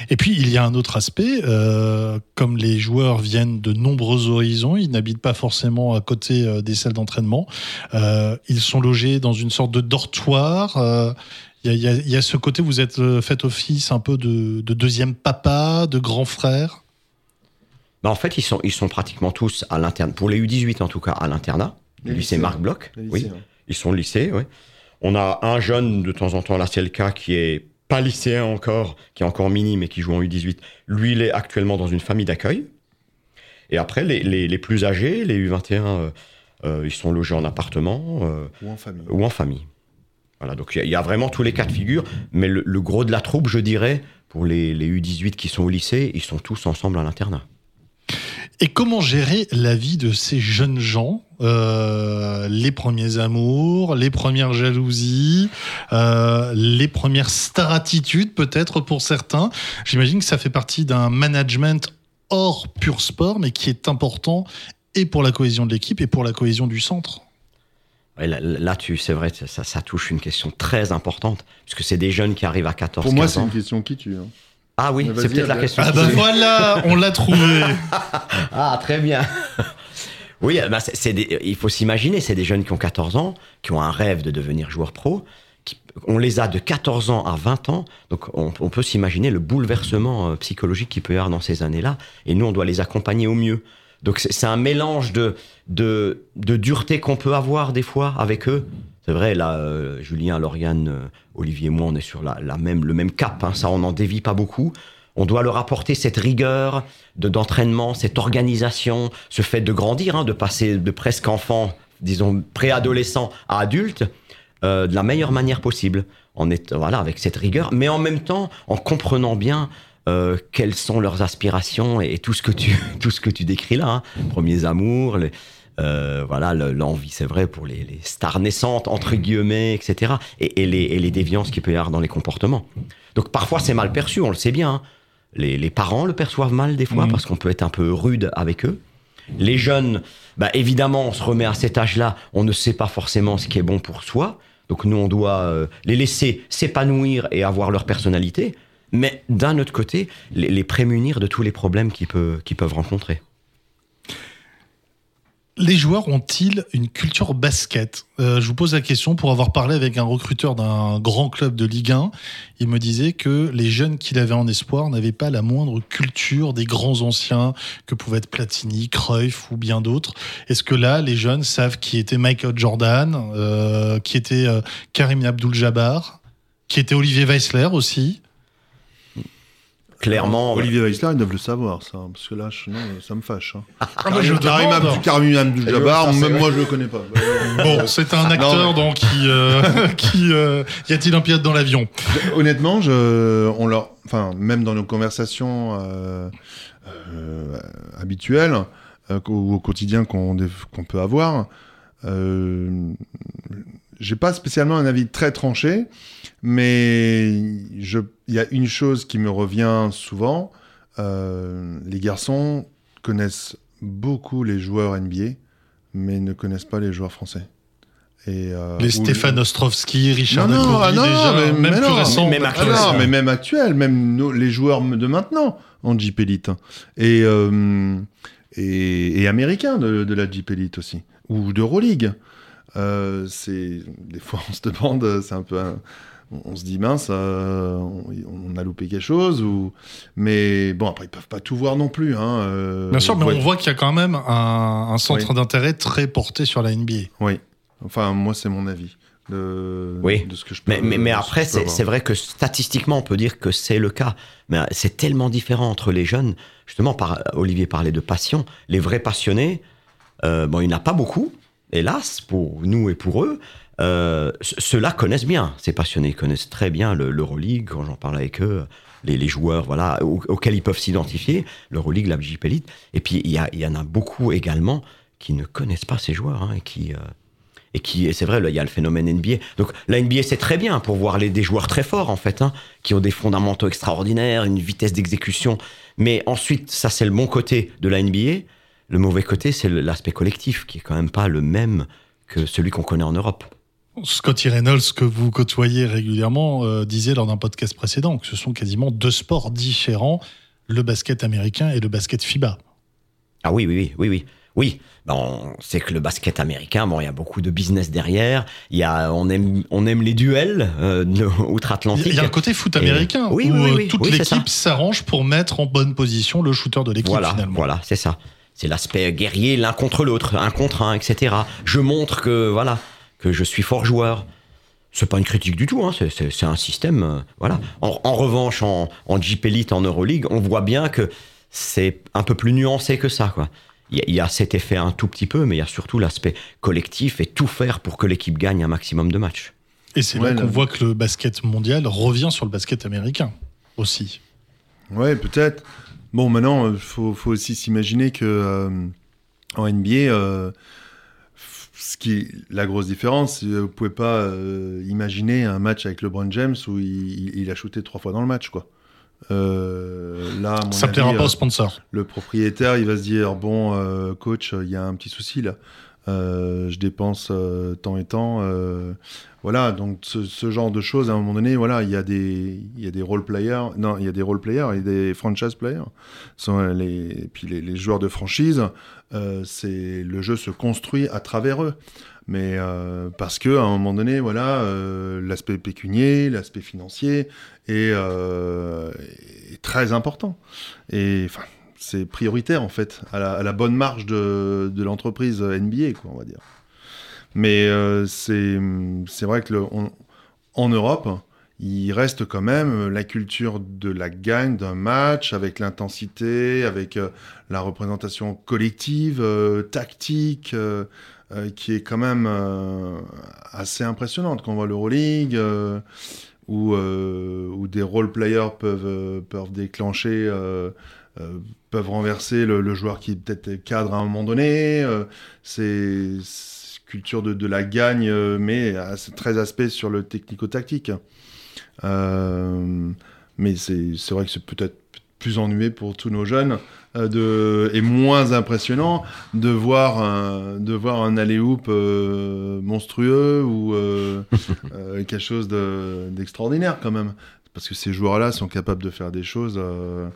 [SPEAKER 1] Et puis, il y a un autre aspect. euh, comme les joueurs viennent de nombreux horizons, ils n'habitent pas forcément à côté euh, des salles d'entraînement. Euh, ils sont logés dans une sorte de dortoir. euh, Il y, a- il y a- il y a ce côté, vous êtes euh, fait office un peu de, de deuxième papa, de grand frère?
[SPEAKER 4] Bah, en fait, ils sont, ils sont pratiquement tous à l'interne, pour les U18 en tout cas, à l'internat, le
[SPEAKER 5] Les
[SPEAKER 4] lycée Marc Bloch. Oui,
[SPEAKER 5] lycées, hein.
[SPEAKER 4] ils sont au lycée, oui. On a un jeune, de temps en temps, là c'est le cas, qui est pas lycéen encore, qui est encore mini, mais qui joue en U18. Lui, il est actuellement dans une famille d'accueil. Et après, les, les, les plus âgés, les U21, euh, euh, ils sont logés en appartement euh,
[SPEAKER 5] Ou en famille.
[SPEAKER 4] ou en famille. Voilà, donc il y a- il y, a vraiment tous les cas de figure, mais le, le gros de la troupe, je dirais, pour les, les U18 qui sont au lycée, ils sont tous ensemble à l'internat.
[SPEAKER 1] Et comment gérer la vie de ces jeunes gens euh, Les premiers amours, les premières jalousies, euh, les premières star-attitudes peut-être pour certains. J'imagine que ça fait partie d'un management hors pur sport, mais qui est important et pour la cohésion de l'équipe et pour la cohésion du centre.
[SPEAKER 4] Ouais, là, là, tu, c'est vrai, ça, ça touche une question très importante, puisque c'est des jeunes qui arrivent à 14
[SPEAKER 5] Pour moi,
[SPEAKER 4] 15
[SPEAKER 5] c'est
[SPEAKER 4] ans.
[SPEAKER 5] une question qui tue. hein.
[SPEAKER 4] Ah oui, c'est peut-être la question.
[SPEAKER 1] Ah ben
[SPEAKER 4] se-
[SPEAKER 1] voilà, on l'a trouvé.
[SPEAKER 4] Ah, très bien. Oui, bah, c'est, c'est des- il faut s'imaginer, c'est des jeunes qui ont 14 ans, qui ont un rêve de devenir joueur pro. Qui, on les a de 14 ans à 20 ans, donc on, on peut s'imaginer le bouleversement euh, psychologique qu'il peut y avoir dans ces années-là. Et nous, on doit les accompagner au mieux. Donc c'est, un mélange de, de, de dureté qu'on peut avoir des fois avec eux. C'est vrai, là, euh, Julien, Lauriane, euh, Olivier et moi, on est sur la, la même, le même cap. hein, ça, on n'en dévie pas beaucoup. On doit leur apporter cette rigueur de d'entraînement, cette organisation, ce fait de grandir, hein, de passer de presque enfant, disons préadolescent à adulte, euh, de la meilleure manière possible, en est, voilà, avec cette rigueur, mais en même temps en comprenant bien euh, quelles sont leurs aspirations et, tout ce que tu tout ce que tu décris là, hein. premiers amours, euh, voilà le- l'envie, c'est vrai pour les, stars naissantes entre guillemets, etc. Et, les, et les déviances qu'il peut y avoir dans les comportements. Donc parfois c'est mal perçu, on le sait bien. hein. Les, les parents le perçoivent mal des fois
[SPEAKER 1] Mhm.
[SPEAKER 4] parce qu'on peut être un peu rude avec eux. Les jeunes, bah évidemment, on se remet à cet âge-là, on ne sait pas forcément ce qui est bon pour soi. Donc nous, on doit euh, les laisser s'épanouir et avoir leur personnalité, mais d'un autre côté, les, les prémunir de tous les problèmes qu'ils peuvent, qu'ils peuvent rencontrer.
[SPEAKER 1] Les joueurs ont-ils une culture basket Euh, Je vous pose la question pour avoir parlé avec un recruteur d'un grand club de Ligue 1. Il me disait que les jeunes qu'il avait en espoir n'avaient pas la moindre culture des grands anciens que pouvaient être Platini, Cruyff ou bien d'autres. Est-ce que là, les jeunes savent qui était Michael Jordan, euh, qui était euh, Karim Abdul-Jabbar, qui était Olivier Weissler aussi?
[SPEAKER 4] Clairement,
[SPEAKER 5] Olivier Weissler, ils doivent le savoir, ça. hein, Parce que là, je- non, ça me fâche. hein.
[SPEAKER 1] Ah, moi, je
[SPEAKER 5] Karim. Abdul- Karim
[SPEAKER 4] Ça, c'est
[SPEAKER 5] même
[SPEAKER 4] vrai.
[SPEAKER 5] moi, je le connais pas.
[SPEAKER 1] Bon, c'est un acteur donc qui, euh, qui euh, y a-t-il un pilote dans l'avion?
[SPEAKER 5] Honnêtement, je, on leur, enfin, même dans nos conversations euh, euh, habituelles euh, ou au quotidien qu'on qu'on peut avoir, euh, j'ai pas spécialement un avis très tranché, mais il y a une chose qui me revient souvent. euh, les garçons connaissent beaucoup les joueurs NBA, mais ne connaissent pas les joueurs français. Et, euh,
[SPEAKER 1] Les Stéphane Ostrovski, Richard
[SPEAKER 5] non, non, ah non,
[SPEAKER 1] déjà,
[SPEAKER 5] mais,
[SPEAKER 1] même
[SPEAKER 5] mais
[SPEAKER 1] plus récent.
[SPEAKER 4] même
[SPEAKER 5] Ah
[SPEAKER 4] actuel,
[SPEAKER 5] mais même actuel, même nos- les joueurs de maintenant en Jeep Elite. Et, euh, et, et américains de, de la Jeep Elite aussi. Ou d'Euroleague. Euh, c'est des fois on se demande, c'est un peu, un- on, on se dit mince, euh, on, on a loupé quelque chose ou, mais bon après ils peuvent pas tout voir non plus. Hein, euh,
[SPEAKER 1] Bien sûr, mais on voit qu'il y a quand même un, un centre
[SPEAKER 5] Oui.
[SPEAKER 1] d'intérêt très porté sur la NBA.
[SPEAKER 5] Oui. Enfin moi c'est mon avis de,
[SPEAKER 4] Oui.
[SPEAKER 5] de ce que je peux.
[SPEAKER 4] Mais, mais, mais
[SPEAKER 5] de ce
[SPEAKER 4] après, c'est vrai que statistiquement, on peut dire que c'est le cas. Mais c'est tellement différent entre les jeunes. Justement, par, Olivier parlait de passion. Les vrais passionnés, euh, bon, il n'y en a pas beaucoup, hélas, pour nous et pour eux. Euh, Ceux-là connaissent bien, ces passionnés, connaissent très bien le- l'Euroleague, quand j'en parle avec eux, les, joueurs voilà, au- auxquels ils peuvent s'identifier, l'Euroleague, la Jeep Elite. Et puis, il y, en a beaucoup également qui ne connaissent pas ces joueurs hein, et qui... euh, et qui, et c'est vrai, il y a le phénomène NBA. Donc la NBA, c'est très bien pour voir des joueurs très forts, en fait, hein, qui ont des fondamentaux extraordinaires, une vitesse d'exécution. Mais ensuite, ça, c'est le bon côté de la NBA. Le mauvais côté, c'est l'aspect collectif, qui est quand même pas le même que celui qu'on connaît en Europe.
[SPEAKER 1] Scotty Reynolds, que vous côtoyez régulièrement, euh, disait lors d'un podcast précédent que ce sont quasiment deux sports différents, le basket américain et le basket FIBA.
[SPEAKER 4] Ah oui, oui, oui, oui, oui. Oui, ben, on sait que le basket américain, bon, il y a beaucoup de business derrière. Il y a, on aime, on aime les duels euh, de-
[SPEAKER 1] Il
[SPEAKER 4] outre-Atlantique.
[SPEAKER 1] y a un côté foot
[SPEAKER 4] Et-
[SPEAKER 1] américain
[SPEAKER 4] oui,
[SPEAKER 1] où
[SPEAKER 4] oui,
[SPEAKER 1] euh,
[SPEAKER 4] oui,
[SPEAKER 1] toute l'équipe s'arrange pour mettre en bonne position le shooter de l'équipe
[SPEAKER 4] Voilà,
[SPEAKER 1] finalement.
[SPEAKER 4] voilà, c'est ça. C'est l'aspect guerrier l'un contre l'autre, un contre un, etc. Je montre que voilà que je suis fort joueur. C'est pas une critique du tout, hein, c'est- c'est c'est un système. euh, voilà. En, en revanche, en, en Jeep Elite, en Euroleague, on voit bien que c'est un peu plus nuancé que ça, quoi. Il y, a- il y a cet effet un tout petit peu, mais il y a surtout l'aspect collectif et tout faire pour que l'équipe gagne un maximum de matchs.
[SPEAKER 1] Et c'est
[SPEAKER 5] Ouais,
[SPEAKER 1] là qu'on voit que le basket mondial revient sur le basket américain aussi.
[SPEAKER 5] Ouais, peut-être. Bon, maintenant, il faut, faut aussi s'imaginer que euh, en NBA, euh, ce qui la grosse différence, vous pouvez pas euh, imaginer un match avec LeBron James où il, il a shooté trois fois dans le match, quoi. Euh, là, à mon
[SPEAKER 1] Ça
[SPEAKER 5] avis,
[SPEAKER 1] plaira pas
[SPEAKER 5] euh,
[SPEAKER 1] aux sponsors.
[SPEAKER 5] le propriétaire, il va se dire bon, euh, coach, il y a un petit souci là. Euh, je dépense euh, tant et tant. euh, voilà, donc ce, ce genre de choses, à un moment donné, voilà, il y a des, il y a des role players, non, il y a des role players et des franchise players. Ce Sont les, et puis les, les joueurs de franchise, euh, c'est le jeu se construit à travers eux. Mais euh, parce que à un moment donné, voilà, euh, l'aspect pécunier, l'aspect financier est, euh, très important. Et c'est prioritaire en fait à la, bonne marge de, l'entreprise NBA, quoi, on va dire. Mais euh, c'est vrai que en Europe, il reste quand même la culture de la gagne d'un match avec l'intensité, avec euh, la représentation collective, euh, tactique, euh, euh, qui est quand même euh, assez impressionnante quand on voit l'Euroleague. euh, où, euh, où des role players peuvent, euh, déclencher, euh, euh, peuvent renverser le, joueur qui peut-être cadre à un moment donné. euh, c'est culture de, la gagne, euh, mais à- très aspect sur le technico-tactique. Euh, mais c'est vrai que c'est peut-être plus ennuyé pour tous nos jeunes euh, de, et moins impressionnant de voir un, de voir un alley-oop euh, monstrueux ou euh, euh, quelque chose de- d'extraordinaire quand même. Parce que ces joueurs-là sont capables de faire des choses euh,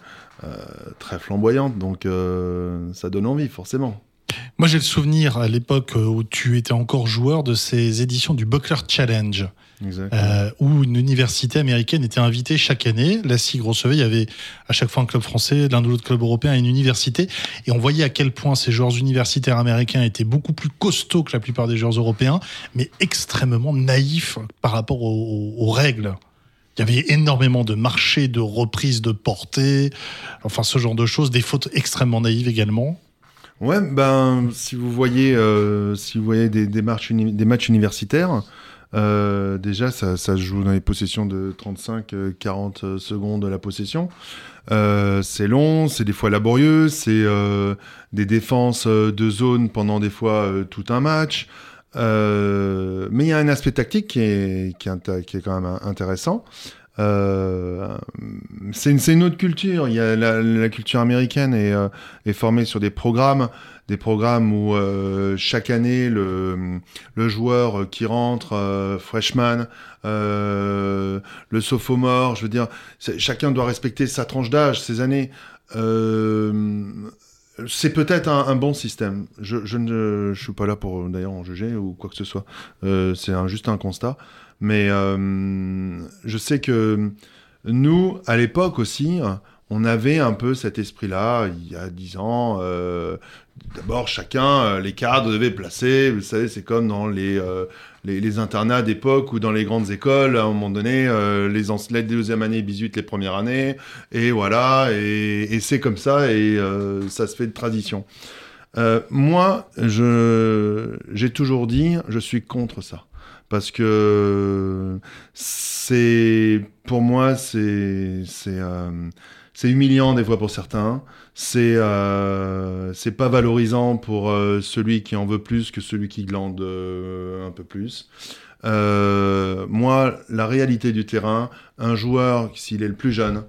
[SPEAKER 5] euh, très flamboyantes, donc euh, ça donne envie forcément.
[SPEAKER 1] Moi, j'ai le souvenir à l'époque où tu étais encore joueur de ces éditions du Buckler Challenge. Euh, où une université américaine était invitée chaque année. La SIG recevait, il y avait à chaque fois un club français, l'un ou l'autre club européen et une université. Et on voyait à quel point ces joueurs universitaires américains étaient beaucoup plus costauds que la plupart des joueurs européens, mais extrêmement naïfs par rapport aux, aux règles. Il y avait énormément de marchés, de reprises de portée, enfin ce genre de choses, des fautes extrêmement naïves également.
[SPEAKER 5] Ouais, ben si vous voyez, euh, si vous voyez des matchs universitaires, euh, déjà ça, se joue dans les possessions de 35-40 secondes de la possession. Euh, c'est long, c'est des fois laborieux, c'est euh, des défenses euh, de zone pendant des fois euh, tout un match. Euh, mais il y a un aspect tactique qui est, qui est, inté- qui est quand même intéressant. Euh, c'est une, autre culture. Il y a la, la culture américaine est, euh, est formée sur des programmes, des programmes où euh, chaque année le, joueur qui rentre, euh, freshman, le sophomore, je veux dire, chacun doit respecter sa tranche d'âge, ses années. C'est peut-être un, bon système. Je, ne suis pas là pour d'ailleurs en juger ou quoi que ce soit. C'est juste un constat. Mais euh, je sais que nous, à l'époque aussi, on avait un peu cet esprit-là, il y a dix ans. euh, D'abord, chacun, euh, les cadres devaient placer. Vous savez, c'est comme dans les, internats d'époque ou dans les grandes écoles. À un moment donné, les, les deuxième année bisutent les premières années. Et voilà, et, et c'est comme ça, et ça se fait de tradition. Moi, j'ai toujours dit, je suis contre ça. Parce que c'est, pour moi, c'est, c'est, euh, c'est humiliant des fois pour certains. C'est, euh, c'est pas valorisant pour euh, celui qui en veut plus que celui qui glande un peu plus. Moi, la réalité du terrain, un joueur, s'il est le plus jeune,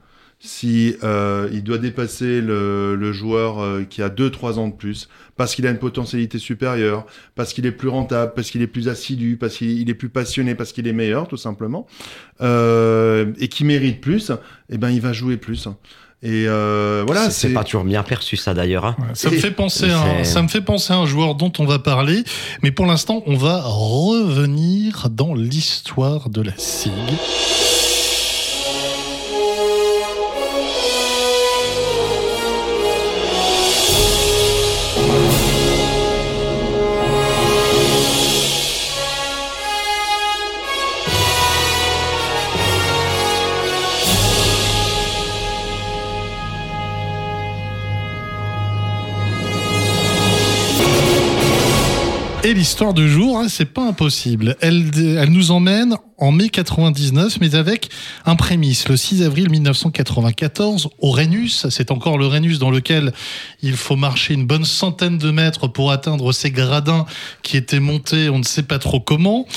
[SPEAKER 5] si euh, il doit dépasser le, le joueur euh, qui a 2-3 ans de plus, parce qu'il a une potentialité supérieure, parce qu'il est plus rentable, parce qu'il est plus assidu, parce qu'il il est plus passionné, parce qu'il est meilleur, tout simplement, euh, et qui mérite plus, eh ben il va jouer plus. Et euh, voilà,
[SPEAKER 4] c'est pas toujours bien perçu ça d'ailleurs. hein.
[SPEAKER 1] Ça me fait penser à un,
[SPEAKER 4] c'est-
[SPEAKER 1] ça me fait penser à un joueur dont on va parler, mais pour l'instant, on va revenir dans l'histoire de la SIG. L'histoire du jour, hein, c'est pas impossible. Elle, elle nous emmène en mai 99, mais avec un prémisse. Le 6 avril 1994, au Rhenus, c'est encore le Rhenus dans lequel il faut marcher une bonne centaine de mètres pour atteindre ces gradins qui étaient montés, on ne sait pas trop comment.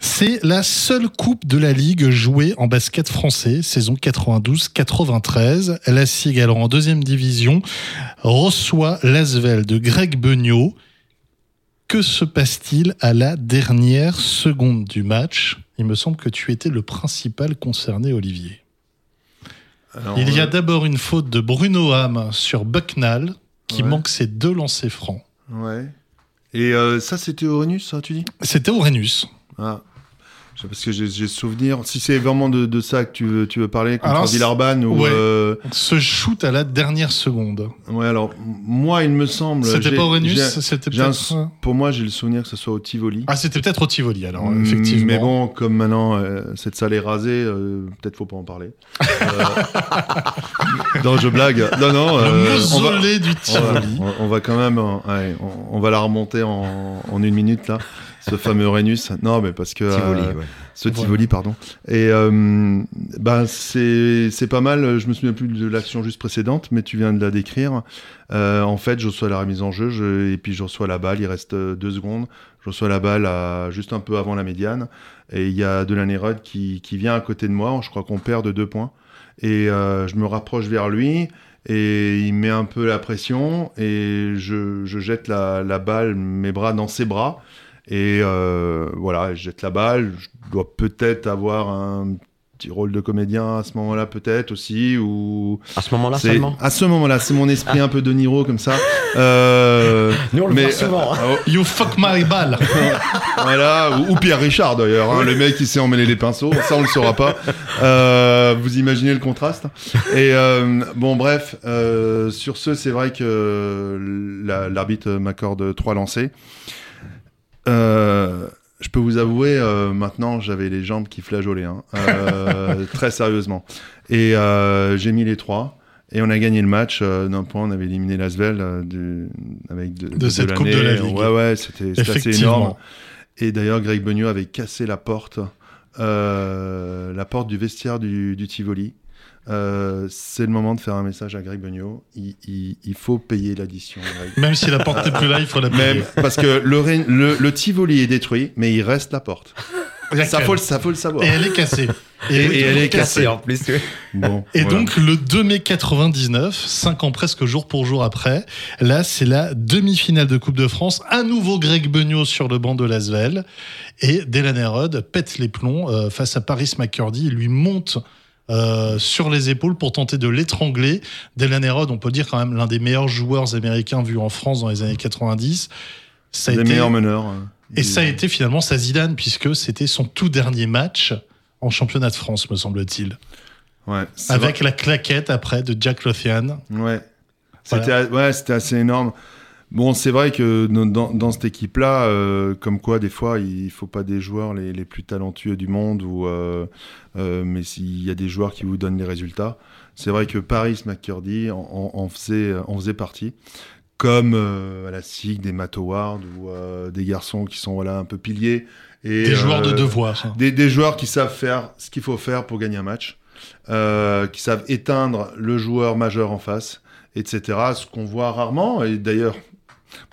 [SPEAKER 1] C'est la seule coupe de la Ligue jouée en basket français, saison 92-93. La SIG, alors en deuxième division, reçoit l'Asvel de Greg Beugnot. Que se passe-t-il à la dernière seconde du match? Il me semble que tu étais le principal concerné, Olivier.
[SPEAKER 5] Alors,
[SPEAKER 1] Il y a
[SPEAKER 5] euh,
[SPEAKER 1] d'abord une faute de Bruno Ham sur Bucknall qui
[SPEAKER 5] Ouais.
[SPEAKER 1] manque ses deux lancers francs.
[SPEAKER 5] Ouais. Et euh, ça, c'était Renus, ça, tu dis?
[SPEAKER 1] C'était au Rhenus.
[SPEAKER 5] Ah. Parce que j'ai j'ai souvenir. Si c'est vraiment de, de ça que tu veux, tu veux parler, contre Villeurbanne ou.
[SPEAKER 1] ouais.
[SPEAKER 5] euh,
[SPEAKER 1] Ce shoot à la dernière seconde.
[SPEAKER 5] ouais, alors, moi, il me semble.
[SPEAKER 1] C'était pas
[SPEAKER 5] j'ai-
[SPEAKER 1] C'était peut-être.
[SPEAKER 5] Pour moi, j'ai le souvenir que ce soit au Tivoli.
[SPEAKER 1] Ah, c'était peut-être au Tivoli alors,
[SPEAKER 5] Mm,
[SPEAKER 1] effectivement.
[SPEAKER 5] Mais bon, comme maintenant euh, cette salle est rasée, euh, peut-être faut pas en parler. Euh, non, je blague. Non, non.
[SPEAKER 1] Le
[SPEAKER 5] on va-
[SPEAKER 1] mausolée du
[SPEAKER 5] on va,
[SPEAKER 1] Tivoli.
[SPEAKER 5] on- va quand même, ouais, on, on va la remonter en, en une minute là, ce fameux Rhenus. Non, mais parce que
[SPEAKER 4] Tivoli,
[SPEAKER 5] euh,
[SPEAKER 4] ouais.
[SPEAKER 5] ce
[SPEAKER 1] Voilà.
[SPEAKER 5] Tivoli, pardon. Et euh, ben c'est c'est pas mal. Je me souviens plus de l'action juste précédente, mais tu viens de la décrire. Euh, en fait, je reçois la remise en jeu, je- et puis je reçois la balle. Il reste euh, deux secondes. Je reçois la balle à, juste un peu avant la médiane, et il y a Delaney Rudd qui qui vient à côté de moi. Je crois qu'on perd de deux points, et euh, je me rapproche vers lui. Et il met un peu la pression et je, je jette la, la balle, mes bras dans ses bras. Et euh, voilà, je jette la balle. Je dois peut-être avoir un petit rôle de comédien à ce moment-là, peut-être aussi. Ou
[SPEAKER 4] À ce moment-là
[SPEAKER 5] c'est
[SPEAKER 4] seulement.
[SPEAKER 5] à ce moment-là, c'est mon esprit un peu de Niro comme ça. Euh,
[SPEAKER 4] Nous, on le
[SPEAKER 5] mais
[SPEAKER 4] voit souvent. hein.
[SPEAKER 5] euh,
[SPEAKER 1] You fuck my ball.
[SPEAKER 5] voilà, ou, ou Pierre Richard d'ailleurs, hein, le mec qui sait emmêler les pinceaux, ça on le saura pas. Euh, vous imaginez le contraste Et euh, bon, bref, euh, sur ce, c'est vrai que la- l'arbitre m'accorde trois lancers. Euh, je peux vous avouer, euh, maintenant, j'avais les jambes qui flageolaient, hein, euh, très sérieusement. Et j'ai mis les trois. Et on a gagné le match d'un point. On avait éliminé Lasvel avec de,
[SPEAKER 1] De cette Coupe de la. Ligue.
[SPEAKER 5] Ouais, ouais, c'était assez énorme. Et d'ailleurs, Greg Beugnot avait cassé la porte, la porte du vestiaire du, du Tivoli. Euh, c'est le moment de faire un message à Greg Beugnot. Il, il- il faut payer l'addition.
[SPEAKER 1] Même si la porte n'est plus là, il faut la payer.
[SPEAKER 5] Même parce que le, Ré- le, le Tivoli est détruit, mais il reste la porte. Ça faut, le-
[SPEAKER 1] même.
[SPEAKER 5] ça faut le savoir.
[SPEAKER 1] Et elle est cassée.
[SPEAKER 5] Et- et elle est
[SPEAKER 4] Cassé en plus. oui.
[SPEAKER 5] Bon,
[SPEAKER 1] Et
[SPEAKER 5] voilà.
[SPEAKER 1] donc le 2 mai 99, cinq ans presque jour pour jour après, là c'est la demi-finale de Coupe de France, un nouveau Greg Beugnot sur le banc de Lasvel et Delan Herod pète les plombs euh, face à Paris McCurdy, il lui monte euh, sur les épaules pour tenter de l'étrangler. Delan Herod, on peut dire quand même l'un des meilleurs joueurs américains vus en France dans les années 90. Ça a
[SPEAKER 5] des
[SPEAKER 1] été-
[SPEAKER 5] meilleurs meneurs. euh,
[SPEAKER 1] et ça a été finalement sa Zidane puisque c'était son tout dernier match en championnat de France, me semble-t-il.
[SPEAKER 5] Ouais,
[SPEAKER 1] Avec la claquette après de Jack Lothian.
[SPEAKER 5] Ouais. C'était ouais, c'était assez énorme. Bon, c'est vrai que dans, cette équipe-là, euh, comme quoi, des fois, il faut pas des joueurs les, les plus talentueux du monde, ou, euh, euh, mais s'il y a des joueurs qui vous donnent les résultats. C'est vrai que Paris McCurdy en, en- en faisait, en faisait partie. Comme euh, à la SIG, des Matt Howard, ou euh, des garçons qui sont voilà, un peu piliers. Et,
[SPEAKER 1] Des joueurs de devoir.
[SPEAKER 5] des, des joueurs qui savent faire ce qu'il faut faire pour gagner un match, qui savent éteindre le joueur majeur en face, etc. Ce qu'on voit rarement. Et d'ailleurs,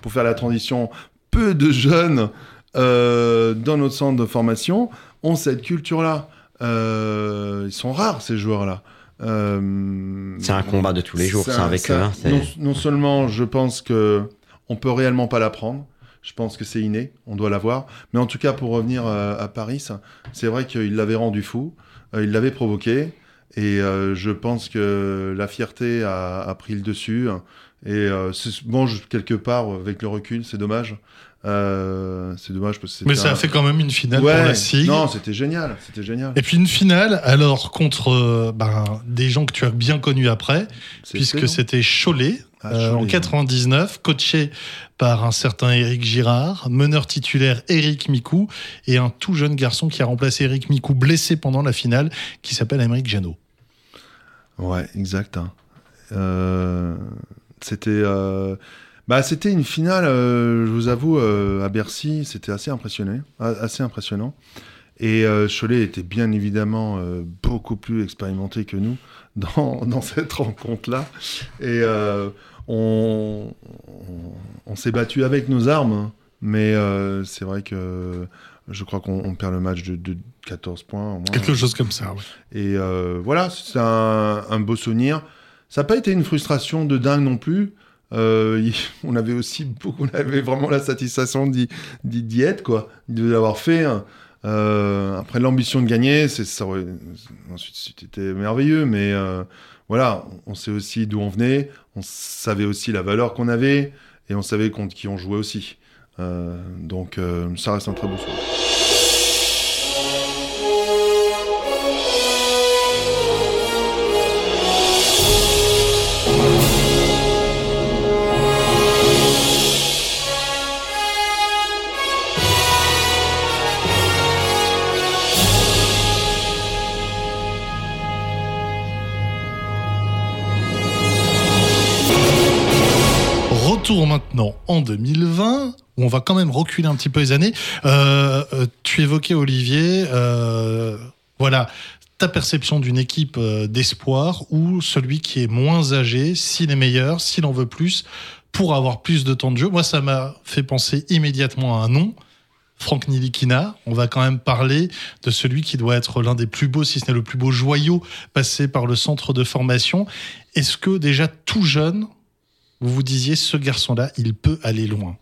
[SPEAKER 5] pour faire la transition, peu de jeunes euh, dans notre centre de formation ont cette culture-là. Euh, ils sont rares, ces joueurs-là. Euh,
[SPEAKER 4] C'est un combat de tous les jours, ça, avec eux, hein, c'est-
[SPEAKER 5] non, non seulement, je pense que on peut réellement pas l'apprendre. Je pense que c'est inné, on doit l'avoir. Mais en tout cas, pour revenir à Paris, c'est vrai qu'il l'avait rendu fou, il l'avait provoqué, et je pense que la fierté a, a pris le dessus. Et euh, c'est- bon, je- quelque part, avec le recul, c'est dommage. Euh, c'est dommage parce que
[SPEAKER 1] Mais ça a fait quand même une finale
[SPEAKER 5] Ouais,
[SPEAKER 1] pour la SIG.
[SPEAKER 5] Non, c'était génial, c'était génial.
[SPEAKER 1] Et puis une finale, alors contre euh, ben, des gens que tu as bien connus après, puisque c'était Cholet,
[SPEAKER 5] Ah,
[SPEAKER 1] euh, en
[SPEAKER 5] Cholet,
[SPEAKER 1] 99, coaché par un certain Éric Girard, meneur titulaire Éric Micou, et un tout jeune garçon qui a remplacé Éric Micou, blessé pendant la finale, qui s'appelle Émeric Janot.
[SPEAKER 5] Ouais, exact. hein. Euh, c'était, euh, bah, c'était une finale. euh, je vous avoue, euh, à Bercy, c'était assez impressionné, assez impressionnant. Et euh, Cholet était bien évidemment euh, beaucoup plus expérimenté que nous dans, dans cette rencontre-là. Et euh, on, on, on s'est battu avec nos armes, hein. mais c'est vrai que je crois qu'on on perd le match de, de 14 points. au moins.
[SPEAKER 1] Quelque chose comme ça, ouais.
[SPEAKER 5] Et voilà, c'est un, un beau souvenir. Ça n'a pas été une frustration de dingue non plus. Euh, on avait aussi beaucoup, on avait vraiment la satisfaction d'y, être, quoi, de l'avoir fait. hein. Euh, après l'ambition de gagner, ça. ensuite, c'était merveilleux, mais euh, voilà, on sait aussi d'où on venait, on savait aussi la valeur qu'on avait, et on savait contre qui on jouait aussi. Euh, donc, euh, ça reste un très beau souvenir.
[SPEAKER 1] Retour maintenant en 2020, où on va quand même reculer un petit peu les années. Euh, euh, tu évoquais, Olivier, euh, voilà, ta perception d'une équipe d'espoir où celui qui est moins âgé, s'il est meilleur, s'il en veut plus, pour avoir plus de temps de jeu. Moi, ça m'a fait penser immédiatement à un nom. Franck Nilikina, on va quand même parler de celui qui doit être l'un des plus beaux, si ce n'est le plus beau joyau passé par le centre de formation. Est-ce que déjà tout jeune, vous vous disiez, ce garçon-là, il peut aller loin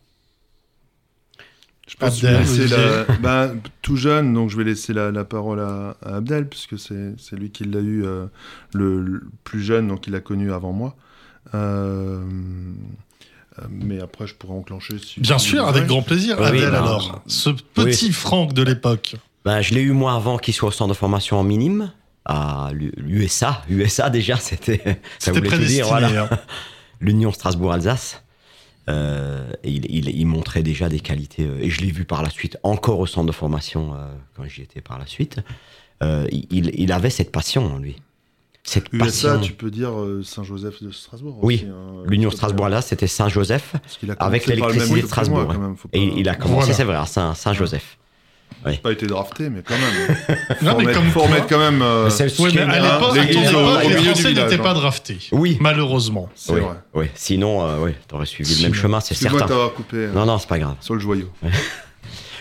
[SPEAKER 5] Je pense que je vais
[SPEAKER 1] Abdel,
[SPEAKER 5] la-
[SPEAKER 1] Olivier.
[SPEAKER 5] bah, tout jeune, donc je vais laisser la, la parole à, à Abdel, puisque c'est c'est lui qui l'a eu euh, le, le plus jeune, donc il l'a connu avant moi. Euh, euh, mais après, je pourrais enclencher. Si,
[SPEAKER 1] Bien sûr, avec grand plaisir.
[SPEAKER 4] Oui,
[SPEAKER 1] Adèle,
[SPEAKER 4] bah,
[SPEAKER 1] alors, ce petit Franck de l'époque.
[SPEAKER 4] Ben, je l'ai eu moi avant qu'il soit au centre de formation en minime, à l'USA. USA déjà, c'était. Ça
[SPEAKER 1] C'était prédestiné.
[SPEAKER 4] dire, voilà.
[SPEAKER 1] hein.
[SPEAKER 4] L'Union Strasbourg-Alsace. Euh, et il, il- il montrait déjà des qualités, euh, et je l'ai vu par la suite, encore au centre de formation, euh, quand j'y étais par la suite. Il, avait cette passion en lui. Cette
[SPEAKER 5] USA,
[SPEAKER 4] passion.
[SPEAKER 5] tu peux dire Saint-Joseph de Strasbourg.
[SPEAKER 4] Oui,
[SPEAKER 5] hein,
[SPEAKER 4] L'Union
[SPEAKER 5] je peux
[SPEAKER 4] Strasbourg-Alsace, c'était Saint-Joseph, avec l'électricité de
[SPEAKER 5] moi,
[SPEAKER 4] Strasbourg.
[SPEAKER 5] quand même, faut
[SPEAKER 4] Et il a commencé,
[SPEAKER 1] Voilà.
[SPEAKER 4] c'est vrai, à Saint- Saint-Joseph. Ouais.
[SPEAKER 5] Pas été drafté, mais quand même.
[SPEAKER 1] Non,
[SPEAKER 5] faut
[SPEAKER 1] mais comme
[SPEAKER 5] faut remettre quand même. euh,
[SPEAKER 1] mais à
[SPEAKER 5] hein,
[SPEAKER 1] l'époque, les
[SPEAKER 5] du
[SPEAKER 1] Français n'étaient pas
[SPEAKER 5] hein.
[SPEAKER 1] draftés.
[SPEAKER 4] Oui.
[SPEAKER 1] Malheureusement.
[SPEAKER 5] C'est
[SPEAKER 4] oui,
[SPEAKER 5] vrai.
[SPEAKER 4] oui. Sinon, euh, oui, t'aurais suivi le même chemin, c'est certain.
[SPEAKER 5] coupé euh,
[SPEAKER 4] Non, non, c'est pas grave.
[SPEAKER 5] sur le joyau.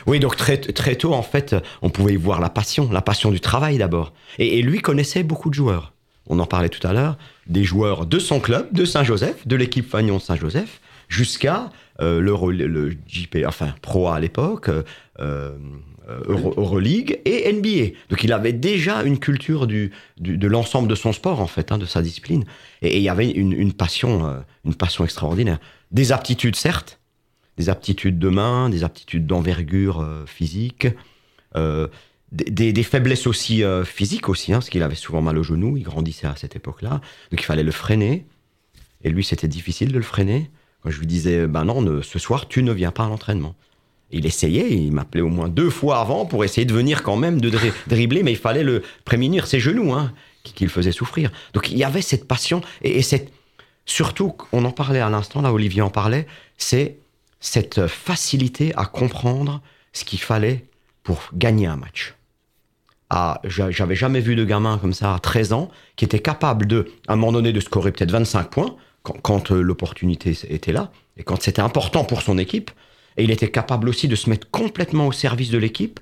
[SPEAKER 4] Oui, donc très, très tôt, en fait, on pouvait y voir la passion, la passion du travail d'abord. Et, et lui connaissait beaucoup de joueurs. On en parlait tout à l'heure, des joueurs de son club, de Saint-Joseph, de l'équipe Fagnon Saint-Joseph, jusqu'à euh, l'Euro- le, JP, enfin Pro A à l'époque, euh, Euro- Euroleague et NBA. Donc il avait déjà une culture du, de l'ensemble de son sport, en fait, hein, de sa discipline. Et, il y avait une, passion, euh, une passion extraordinaire. Des aptitudes, certes, des aptitudes de main, des aptitudes d'envergure euh, physique, euh, des, faiblesses aussi euh, physiques aussi, hein, parce qu'il avait souvent mal au genou, il grandissait à cette époque-là, donc il fallait le freiner. Et lui, c'était difficile de le freiner. Quand je lui disais, ben non, ce soir, tu ne viens pas à l'entraînement. Il essayait, il m'appelait au moins deux fois avant pour essayer de venir quand même de dri- dribbler, mais il fallait le prémunir ses genoux, hein, qui, le faisaient souffrir. Donc il y avait cette passion et, et cette, surtout, on en parlait à l'instant, là, Olivier en parlait, c'est cette facilité à comprendre ce qu'il fallait pour gagner un match. Ah, j'a- j'avais jamais vu de gamin comme ça à 13 ans qui était capable de, à un moment donné, de scorer peut-être 25 points quand, quand, euh, l'opportunité était là et quand c'était important pour son équipe. Et il était capable aussi de se mettre complètement au service de l'équipe.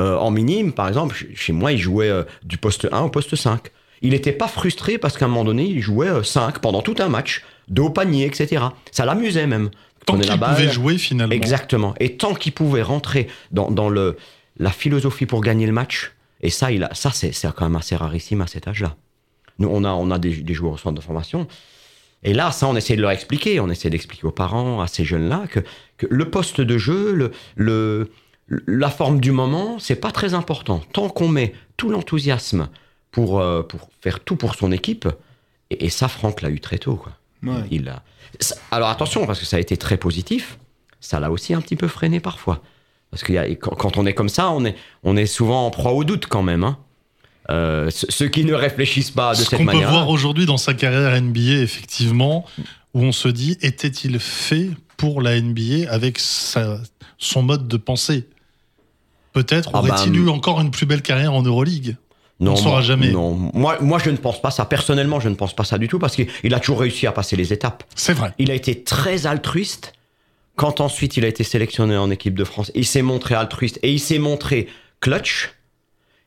[SPEAKER 4] Euh, en minime, par exemple, ch- chez moi, il jouait euh, du poste 1 au poste 5. Il n'était pas frustré parce qu'à un moment donné, il jouait euh, 5 pendant tout un match, dos au panier, etc. Ça l'amusait même.
[SPEAKER 1] Tant qu'il pouvait jouer finalement.
[SPEAKER 4] Exactement. Et tant qu'il pouvait rentrer dans, dans le, la philosophie pour gagner le match, et ça, il a, ça c'est, c'est quand même assez rarissime à cet âge-là. Nous, on a, on a des, des joueurs au centre de formation. Et là, ça, on essaie de leur expliquer. On essaie d'expliquer aux parents, à ces jeunes-là, que, que le poste de jeu, le, le, la forme du moment, c'est pas très important. Tant qu'on met tout l'enthousiasme pour, euh, pour faire tout pour son équipe, et, et ça, Franck l'a eu très tôt. Quoi.
[SPEAKER 5] Ouais.
[SPEAKER 4] Il a... ça- Alors attention, parce que ça a été très positif, ça l'a aussi un petit peu freiné parfois. Parce que quand, quand on est comme ça, on est, on est souvent en proie au doute quand même. hein. Euh, ce- ceux qui ne réfléchissent pas de
[SPEAKER 1] Ce
[SPEAKER 4] cette
[SPEAKER 1] qu'on peut
[SPEAKER 4] manière.
[SPEAKER 1] voir aujourd'hui dans sa carrière NBA, effectivement, où on se dit, était-il fait pour la NBA avec sa- son mode de pensée? Peut-être
[SPEAKER 4] Ah
[SPEAKER 1] aurait-il
[SPEAKER 4] bah,
[SPEAKER 1] eu encore une plus belle carrière en Euroleague?
[SPEAKER 4] Non,
[SPEAKER 1] On ne saura
[SPEAKER 4] moi-
[SPEAKER 1] jamais.
[SPEAKER 4] Non, moi, moi je ne pense pas ça. Personnellement, je ne pense pas ça du tout parce qu'il il a toujours réussi à passer les étapes.
[SPEAKER 1] C'est vrai.
[SPEAKER 4] Il a été très altruiste quand ensuite il a été sélectionné en équipe de France. Il s'est montré altruiste et il s'est montré clutch.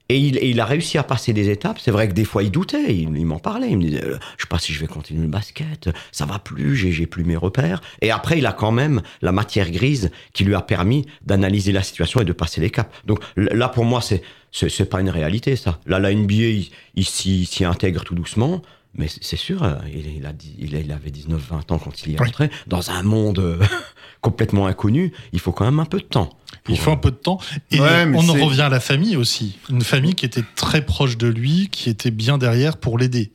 [SPEAKER 4] Et il, il a réussi à passer des étapes. C'est vrai que des fois il doutait, il, m'en parlait. Il me disait, euh, je sais pas si je vais continuer le basket, ça va plus, j'ai plus mes repères. Et après, il a quand même la matière grise qui lui a permis d'analyser la situation et de passer les caps. Donc là, pour moi, c'est c'est pas une réalité ça. Là, la NBA, il, il s'y intègre tout doucement. Mais c'est sûr, euh, il, il a, dit- il, a- il avait 19-20 ans quand il y est
[SPEAKER 1] Oui.
[SPEAKER 4] rentré. Dans un monde euh, complètement inconnu, il faut quand même un peu de temps.
[SPEAKER 1] Il faut un peu de temps. Et
[SPEAKER 5] Ouais,
[SPEAKER 1] on en revient à la famille aussi. Une famille qui était très proche de lui, qui était bien derrière pour l'aider.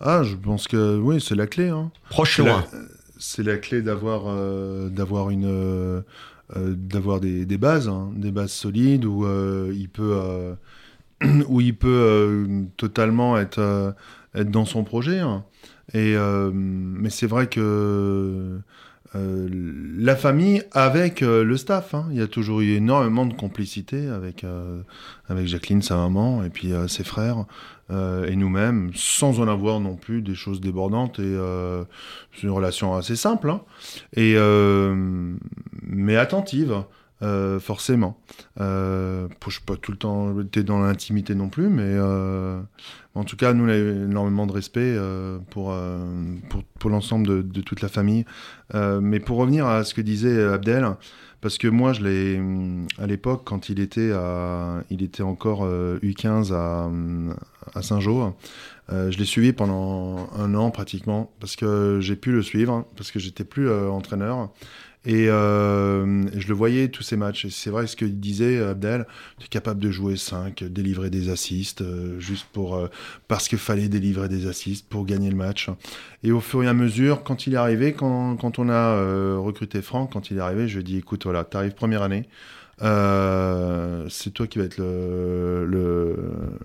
[SPEAKER 5] Ah, je pense que oui, c'est la clé. Hein.
[SPEAKER 4] Proche loin.
[SPEAKER 5] la, c'est la clé d'avoir euh, d'avoir une euh, d'avoir des, des bases, hein, des bases solides où euh, il peut euh, où il peut euh, totalement être euh, être dans son projet. hein. Et euh, mais c'est vrai que euh, la famille avec euh, le staff, hein. il y a toujours eu énormément de complicité avec avec Jacqueline, sa maman, et puis ses frères et nous-mêmes, sans en avoir non plus des choses débordantes. Et c'est une relation assez simple, hein, et mais attentive. Euh, forcément. Euh, je n'ai pas tout le temps dans l'intimité non plus, mais euh, en tout cas, nous, on a eu énormément de respect euh, pour, l'ensemble de, toute la famille. Mais pour revenir à ce que disait Abdel, parce que moi, à l'époque, quand il était, encore euh, U15 à, Saint-Jean, je l'ai suivi pendant un an pratiquement, parce que j'ai pu le suivre, parce que j'étais plus entraîneur. Et euh, je le voyais tous ces matchs. Et c'est vrai ce que disait Abdel, tu es capable de jouer 5, délivrer des assists, euh, juste pour, euh, parce qu'il fallait délivrer des assists pour gagner le match. Et au fur et à mesure, quand il est arrivé, quand, quand on a recruté Franck, quand il est arrivé, je lui ai dit écoute, voilà, tu arrives première année. C'est toi qui vas être le, le,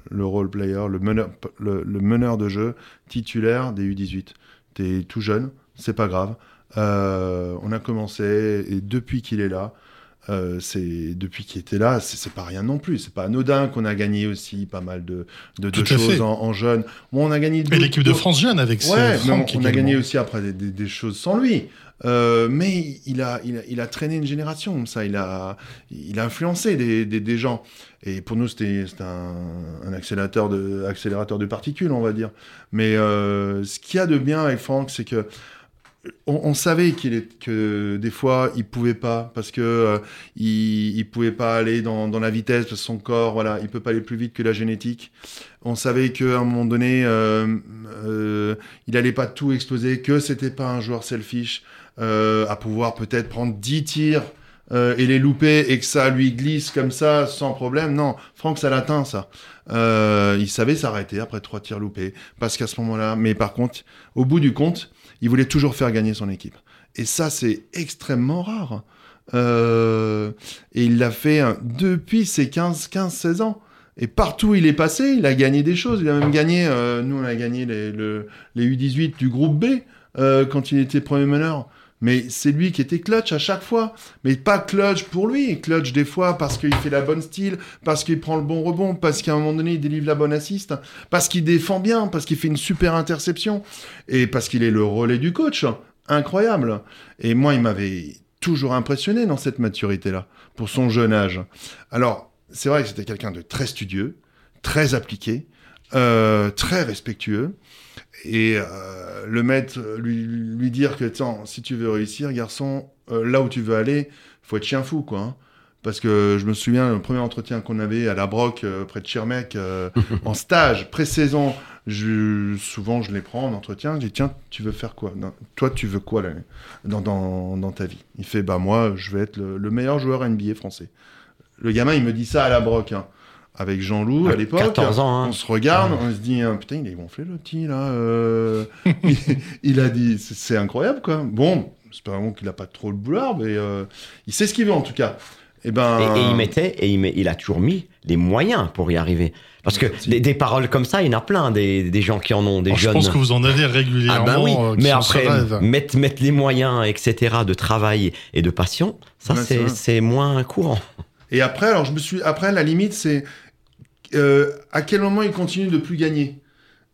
[SPEAKER 5] le role player, le meneur, le, meneur de jeu titulaire des U18. Tu es tout jeune, c'est pas grave. Euh, on a commencé et depuis qu'il est là, Euh, c'est depuis qu'il était là, c'est pas rien non plus. C'est pas anodin qu'on a gagné aussi pas mal de, choses en, en jeune. Bon, on a gagné.
[SPEAKER 1] Et
[SPEAKER 5] d'autres-
[SPEAKER 1] l'équipe de France jeune avec
[SPEAKER 5] Ouais, mais on, on a gagné aussi après des, des- des choses sans lui. Euh, mais il a, il, a, il a traîné une génération comme ça. Il a, il a influencé des, des, des gens. Et pour nous, c'était c'était un, un accélérateur, de, accélérateur de particules, on va dire. Mais euh, ce qu'il y a de bien avec Franck, c'est que on, on savait qu'il est que des fois il pouvait pas parce que euh, il, il pouvait pas aller dans, dans la vitesse parce que son corps voilà. Il peut pas aller plus vite que la génétique. On savait qu'à un moment donné euh, euh, il allait pas tout exploser que c'était pas un joueur selfish euh, à pouvoir peut-être prendre 10 tirs euh, et les louper et que ça lui glisse comme ça sans problème. Non Franck ça l'atteint ça. Euh, il savait s'arrêter après trois tirs loupés parce qu'à ce moment-là mais par contre au bout du compte il voulait toujours faire gagner son équipe. Et ça, c'est extrêmement rare. Euh, et il l'a fait hein, depuis ses 15, 15, 16 ans. Et partout où il est passé, il a gagné des choses. Il a même gagné, euh, nous on a gagné les, le- les U18 du groupe B euh, quand il était premier meneur. Mais c'est lui qui était clutch à chaque fois. Mais pas clutch pour lui, clutch des fois parce qu'il fait la bonne style, parce qu'il prend le bon rebond, parce qu'à un moment donné il délivre la bonne assist, parce qu'il défend bien, parce qu'il fait une super interception et parce qu'il est le relais du coach. Incroyable. Et moi, il m'avait toujours impressionné dans cette maturité-là, pour son jeune âge. Alors, c'est vrai que c'était quelqu'un de très studieux, très appliqué, euh, très respectueux. Et euh, le maître, lui, lui dire que, Attends, si tu veux réussir, garçon, euh, là où tu veux aller, faut être chien fou, quoi. hein. Parce que je me souviens, le premier entretien qu'on avait à la Broc, près de Schirmeck, en stage, pré-saison, je, souvent je les prends en entretien, je dis tiens, tu veux faire quoi? Non, Toi, tu veux quoi là, dans, dans, dans ta vie? Il fait bah moi, je vais être le, le meilleur joueur NBA français. Le gamin, il me dit ça à la Broc, hein, avec Jean-Loup à
[SPEAKER 4] À
[SPEAKER 5] l'époque.
[SPEAKER 4] 14 ans, hein.
[SPEAKER 5] On se regarde, on se dit ah, putain, il est gonflé le petit là. euh. il, il a dit c'est- incroyable quoi. Bon, espérons qu'il a pas trop le boulard, mais euh, il sait ce qu'il veut en tout cas. Et ben.
[SPEAKER 4] Et, et il mettait, et il, met- il a toujours mis les moyens pour y arriver. Parce que des, des paroles comme ça, il y en a plein, des, des gens qui en ont, des
[SPEAKER 1] Alors, je
[SPEAKER 4] jeunes.
[SPEAKER 1] pense que vous en avez régulièrement.
[SPEAKER 4] Ah ben oui,
[SPEAKER 1] euh,
[SPEAKER 4] mais après, mettre, mettre les moyens, etc., de travail et de passion, ça
[SPEAKER 5] c'est
[SPEAKER 4] moins courant.
[SPEAKER 5] Et après, alors je me suis. Après, la limite, c'est euh, à quel moment il continue de plus gagner?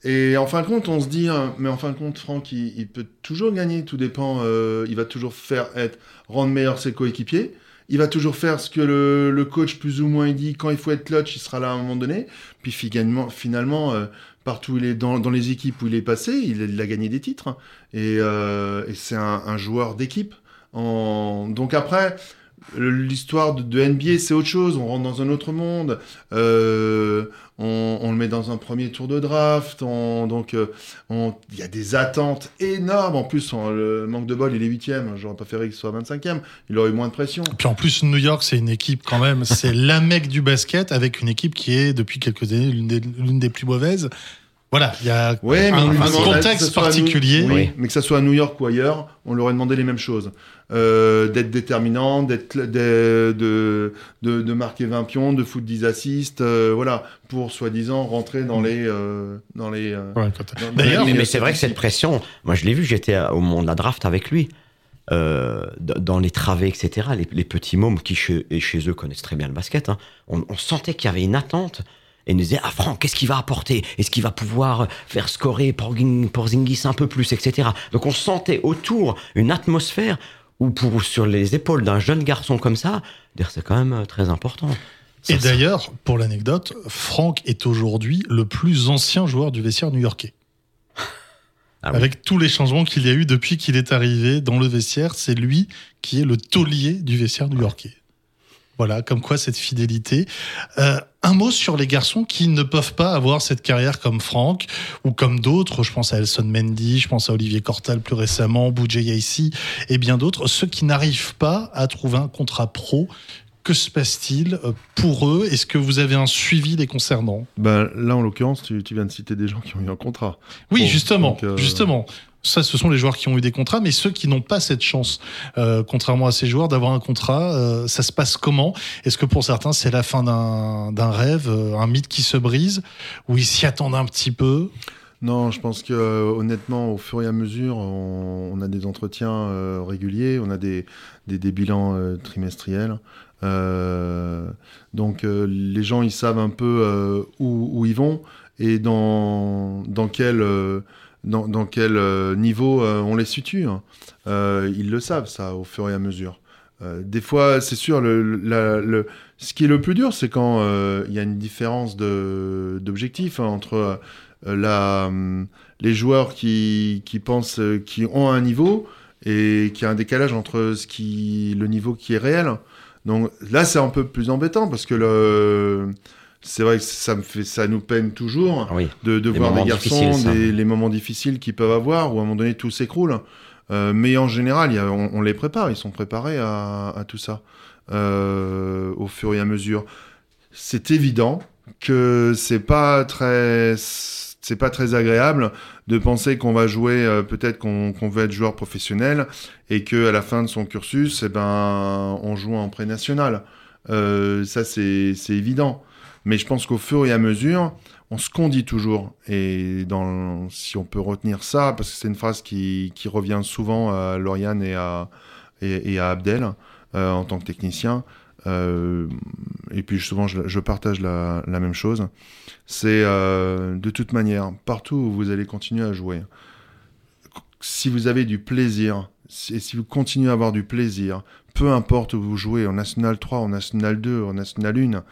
[SPEAKER 5] Et en fin de compte, on se dit, hein, mais en fin de compte, Franck, il, peut toujours gagner. Tout dépend. euh, il va toujours faire être rendre meilleur ses coéquipiers. Il va toujours faire ce que le, coach plus ou moins il dit. Quand il faut être clutch, il sera là à un moment donné. Puis finalement, finalement euh, partout où il est dans, les équipes où il est passé, il, a gagné des titres. Et, c'est un, joueur d'équipe. Donc après, l'histoire de, NBA, c'est autre chose. On rentre dans un autre monde. Euh, on, le met dans un premier tour de draft. On- donc, euh, il y a des attentes énormes. En plus, le manque de bol, il est huitième. J'aurais préféré qu'il soit 25e. Il aurait eu moins de pression.
[SPEAKER 1] Puis en plus, New York, c'est une équipe quand même, c'est la mecque du basket avec une équipe qui est depuis quelques années l'une des plus mauvaises. Voilà, il y a
[SPEAKER 5] Ouais, mais
[SPEAKER 1] un, contexte
[SPEAKER 5] New-
[SPEAKER 1] particulier.
[SPEAKER 5] oui,
[SPEAKER 4] Oui.
[SPEAKER 5] mais que ça soit à New York ou ailleurs, on leur aurait demandé les mêmes choses. Euh, d'être déterminant, d'être de, de, de, de marquer 20 pions, de foutre 10 assists, euh, voilà, pour soi-disant rentrer dans les les dans les. euh,
[SPEAKER 1] Ouais,
[SPEAKER 5] dans- dans
[SPEAKER 1] D'ailleurs,
[SPEAKER 5] les-
[SPEAKER 4] mais mais c'est vrai que cette pression, moi je l'ai vu, j'étais au moment de la draft avec lui, euh, dans les travées, etc. Les, les petits mômes qui chez eux connaissent très bien le basket, hein, on, on sentait qu'il y avait une attente. Et nous disaient, ah Franck, qu'est-ce qu'il va apporter? Est-ce qu'il va pouvoir faire scorer Porzing- Porzingis un peu plus, etc. Donc on sentait autour une atmosphère où pour, sur les épaules d'un jeune garçon comme ça, dire c'est quand même euh, très important.
[SPEAKER 1] Et d'ailleurs, pour l'anecdote, Franck est aujourd'hui le plus ancien joueur du vestiaire new-yorkais.
[SPEAKER 4] Ah oui.
[SPEAKER 1] Avec tous les changements qu'il y a eu depuis qu'il est arrivé dans le vestiaire, c'est lui qui est le taulier du vestiaire new-yorkais. Voilà, comme quoi cette fidélité. Euh, un mot sur les garçons qui ne peuvent pas avoir cette carrière comme Franck ou comme d'autres. Je pense à Elson Mendy, je pense à Olivier Cortal plus récemment, Boudjé Yaissi et bien d'autres. Ceux qui n'arrivent pas à trouver un contrat pro. Que se passe-t-il euh, pour eux? Est-ce que vous avez un suivi les concernant
[SPEAKER 5] Ben, là, en l'occurrence, tu, tu viens de citer des gens qui ont eu un contrat.
[SPEAKER 1] Oui,
[SPEAKER 5] Bon,
[SPEAKER 1] justement,
[SPEAKER 5] donc, euh,
[SPEAKER 1] justement. Ça, ce sont les joueurs qui ont eu des contrats, mais ceux qui n'ont pas cette chance, euh, contrairement à ces joueurs, d'avoir un contrat, euh, ça se passe comment? Est-ce que pour certains, c'est la fin d'un rêve, euh, un mythe qui se brise, ou ils s'y attendent un petit peu?
[SPEAKER 5] Non, je pense que honnêtement, au fur et à mesure, on, a des entretiens réguliers, on a des, bilans trimestriels. Donc les gens, ils savent un peu où, où ils vont et dans, dans quel, dans, quel euh, niveau euh, on les situe. hein. Euh, ils le savent, ça, au fur et à mesure. Des fois, c'est sûr, ce qui est le plus dur, c'est quand il y a une différence hein, entre hum, les joueurs qui, pensent, qui ont un niveau et qui a un décalage entre le niveau qui est réel. Donc là, c'est un peu plus embêtant parce que le, c'est vrai que ça me fait, ça nous peine toujours
[SPEAKER 4] Oui.
[SPEAKER 5] de, de voir des garçons, des- les moments difficiles qu'ils peuvent avoir, où à un moment donné tout s'écroule. Euh, mais en général, y a- on, on les prépare, ils sont préparés à, à tout ça euh, au fur et à mesure. C'est évident que c'est pas très, c'est pas très agréable de penser qu'on va jouer, euh, peut-être qu'on qu'on va être joueur professionnel et que à la fin de son cursus, eh ben, on joue en pré-national. Euh, ça, c'est c'est évident. Mais je pense qu'au fur et à mesure, on se condit toujours. Et si on peut retenir ça, parce que c'est une phrase qui, revient souvent à Lauriane et à, Abdel euh, en tant que technicien, euh, et puis souvent je, partage la, même chose, c'est euh, de toute manière, partout où vous allez continuer à jouer, si vous avez du plaisir, si- et si vous continuez à avoir du plaisir, peu importe où vous jouez, en National 3, en National 2, en National 1,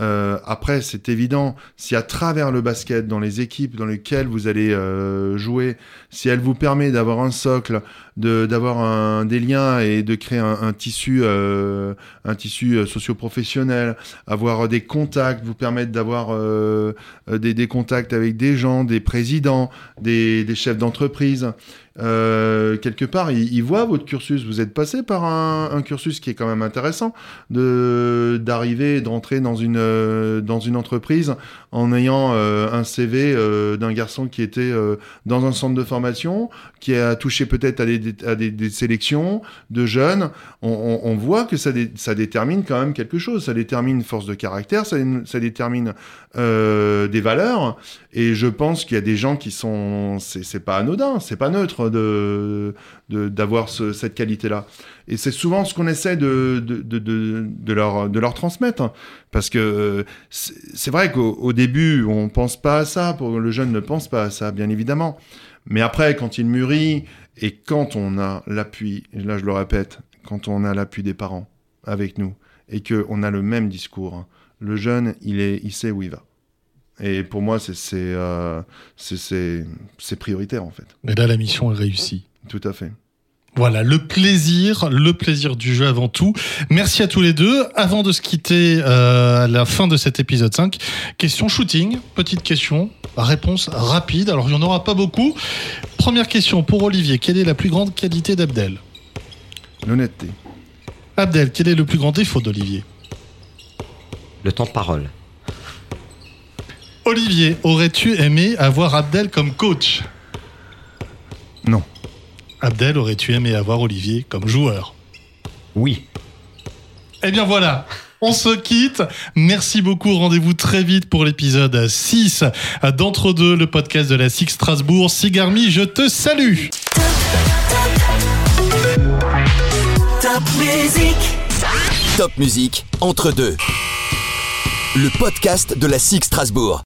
[SPEAKER 5] euh, après, c'est évident, si à travers le basket, dans les équipes dans lesquelles vous allez euh, jouer, si elle vous permet d'avoir un socle, d'avoir un, des liens et de créer un, tissu, euh, un tissu euh, socio-professionnel, avoir des contacts, vous permettre d'avoir euh, des, des contacts avec des gens, des présidents, des, chefs d'entreprise. Euh, quelque part, ils, voient votre cursus. Vous êtes passé par un, cursus qui est quand même intéressant de d'arriver, d'entrer dans une dans une entreprise en ayant un CV d'un garçon qui était dans un centre de formation, qui a touché peut-être à, des, à des, des sélections de jeunes. On, voit que ça, dé- ça détermine quand même quelque chose. Ça détermine force de caractère, ça, détermine euh, des valeurs. Et je pense qu'il y a des gens qui sont, c'est pas anodin, c'est pas neutre de d'avoir ce- cette qualité-là. Et c'est souvent ce qu'on essaie de leur de leur transmettre, parce que euh, c'est vrai qu'au au début on pense pas à ça, le jeune ne pense pas à ça, bien évidemment. Mais après, quand il mûrit et quand on a l'appui, là je le répète, quand on a l'appui des parents avec nous et que on a le même discours, hein, le jeune il est, il sait où il va. Et pour moi, c'est c'est euh, prioritaire en fait.
[SPEAKER 1] Et là, la mission est réussie.
[SPEAKER 5] Tout à fait.
[SPEAKER 1] Voilà, le plaisir, le plaisir du jeu avant tout. Merci à tous les deux. Avant de se quitter euh, à la fin de cet épisode 5, question shooting, petite question, réponse rapide. Alors, il n'y en aura pas beaucoup. Première question pour Olivier, quelle est la plus grande qualité d'Abdel?
[SPEAKER 5] L'honnêteté.
[SPEAKER 1] Abdel, quel est le plus grand défaut d'Olivier?
[SPEAKER 4] Le temps de parole.
[SPEAKER 1] Olivier, aurais-tu aimé avoir Abdel comme coach?
[SPEAKER 5] Non.
[SPEAKER 1] Abdel, aurais-tu aimé avoir Olivier comme joueur
[SPEAKER 4] Oui.
[SPEAKER 1] Eh bien voilà, on se quitte. Merci beaucoup. Rendez-vous très vite pour l'épisode 6 d'Entre deux, le podcast de la SIG Strasbourg. Sigarmi, je te salue.
[SPEAKER 2] Top music.
[SPEAKER 3] Top musique entre deux. Le podcast de la SIG Strasbourg.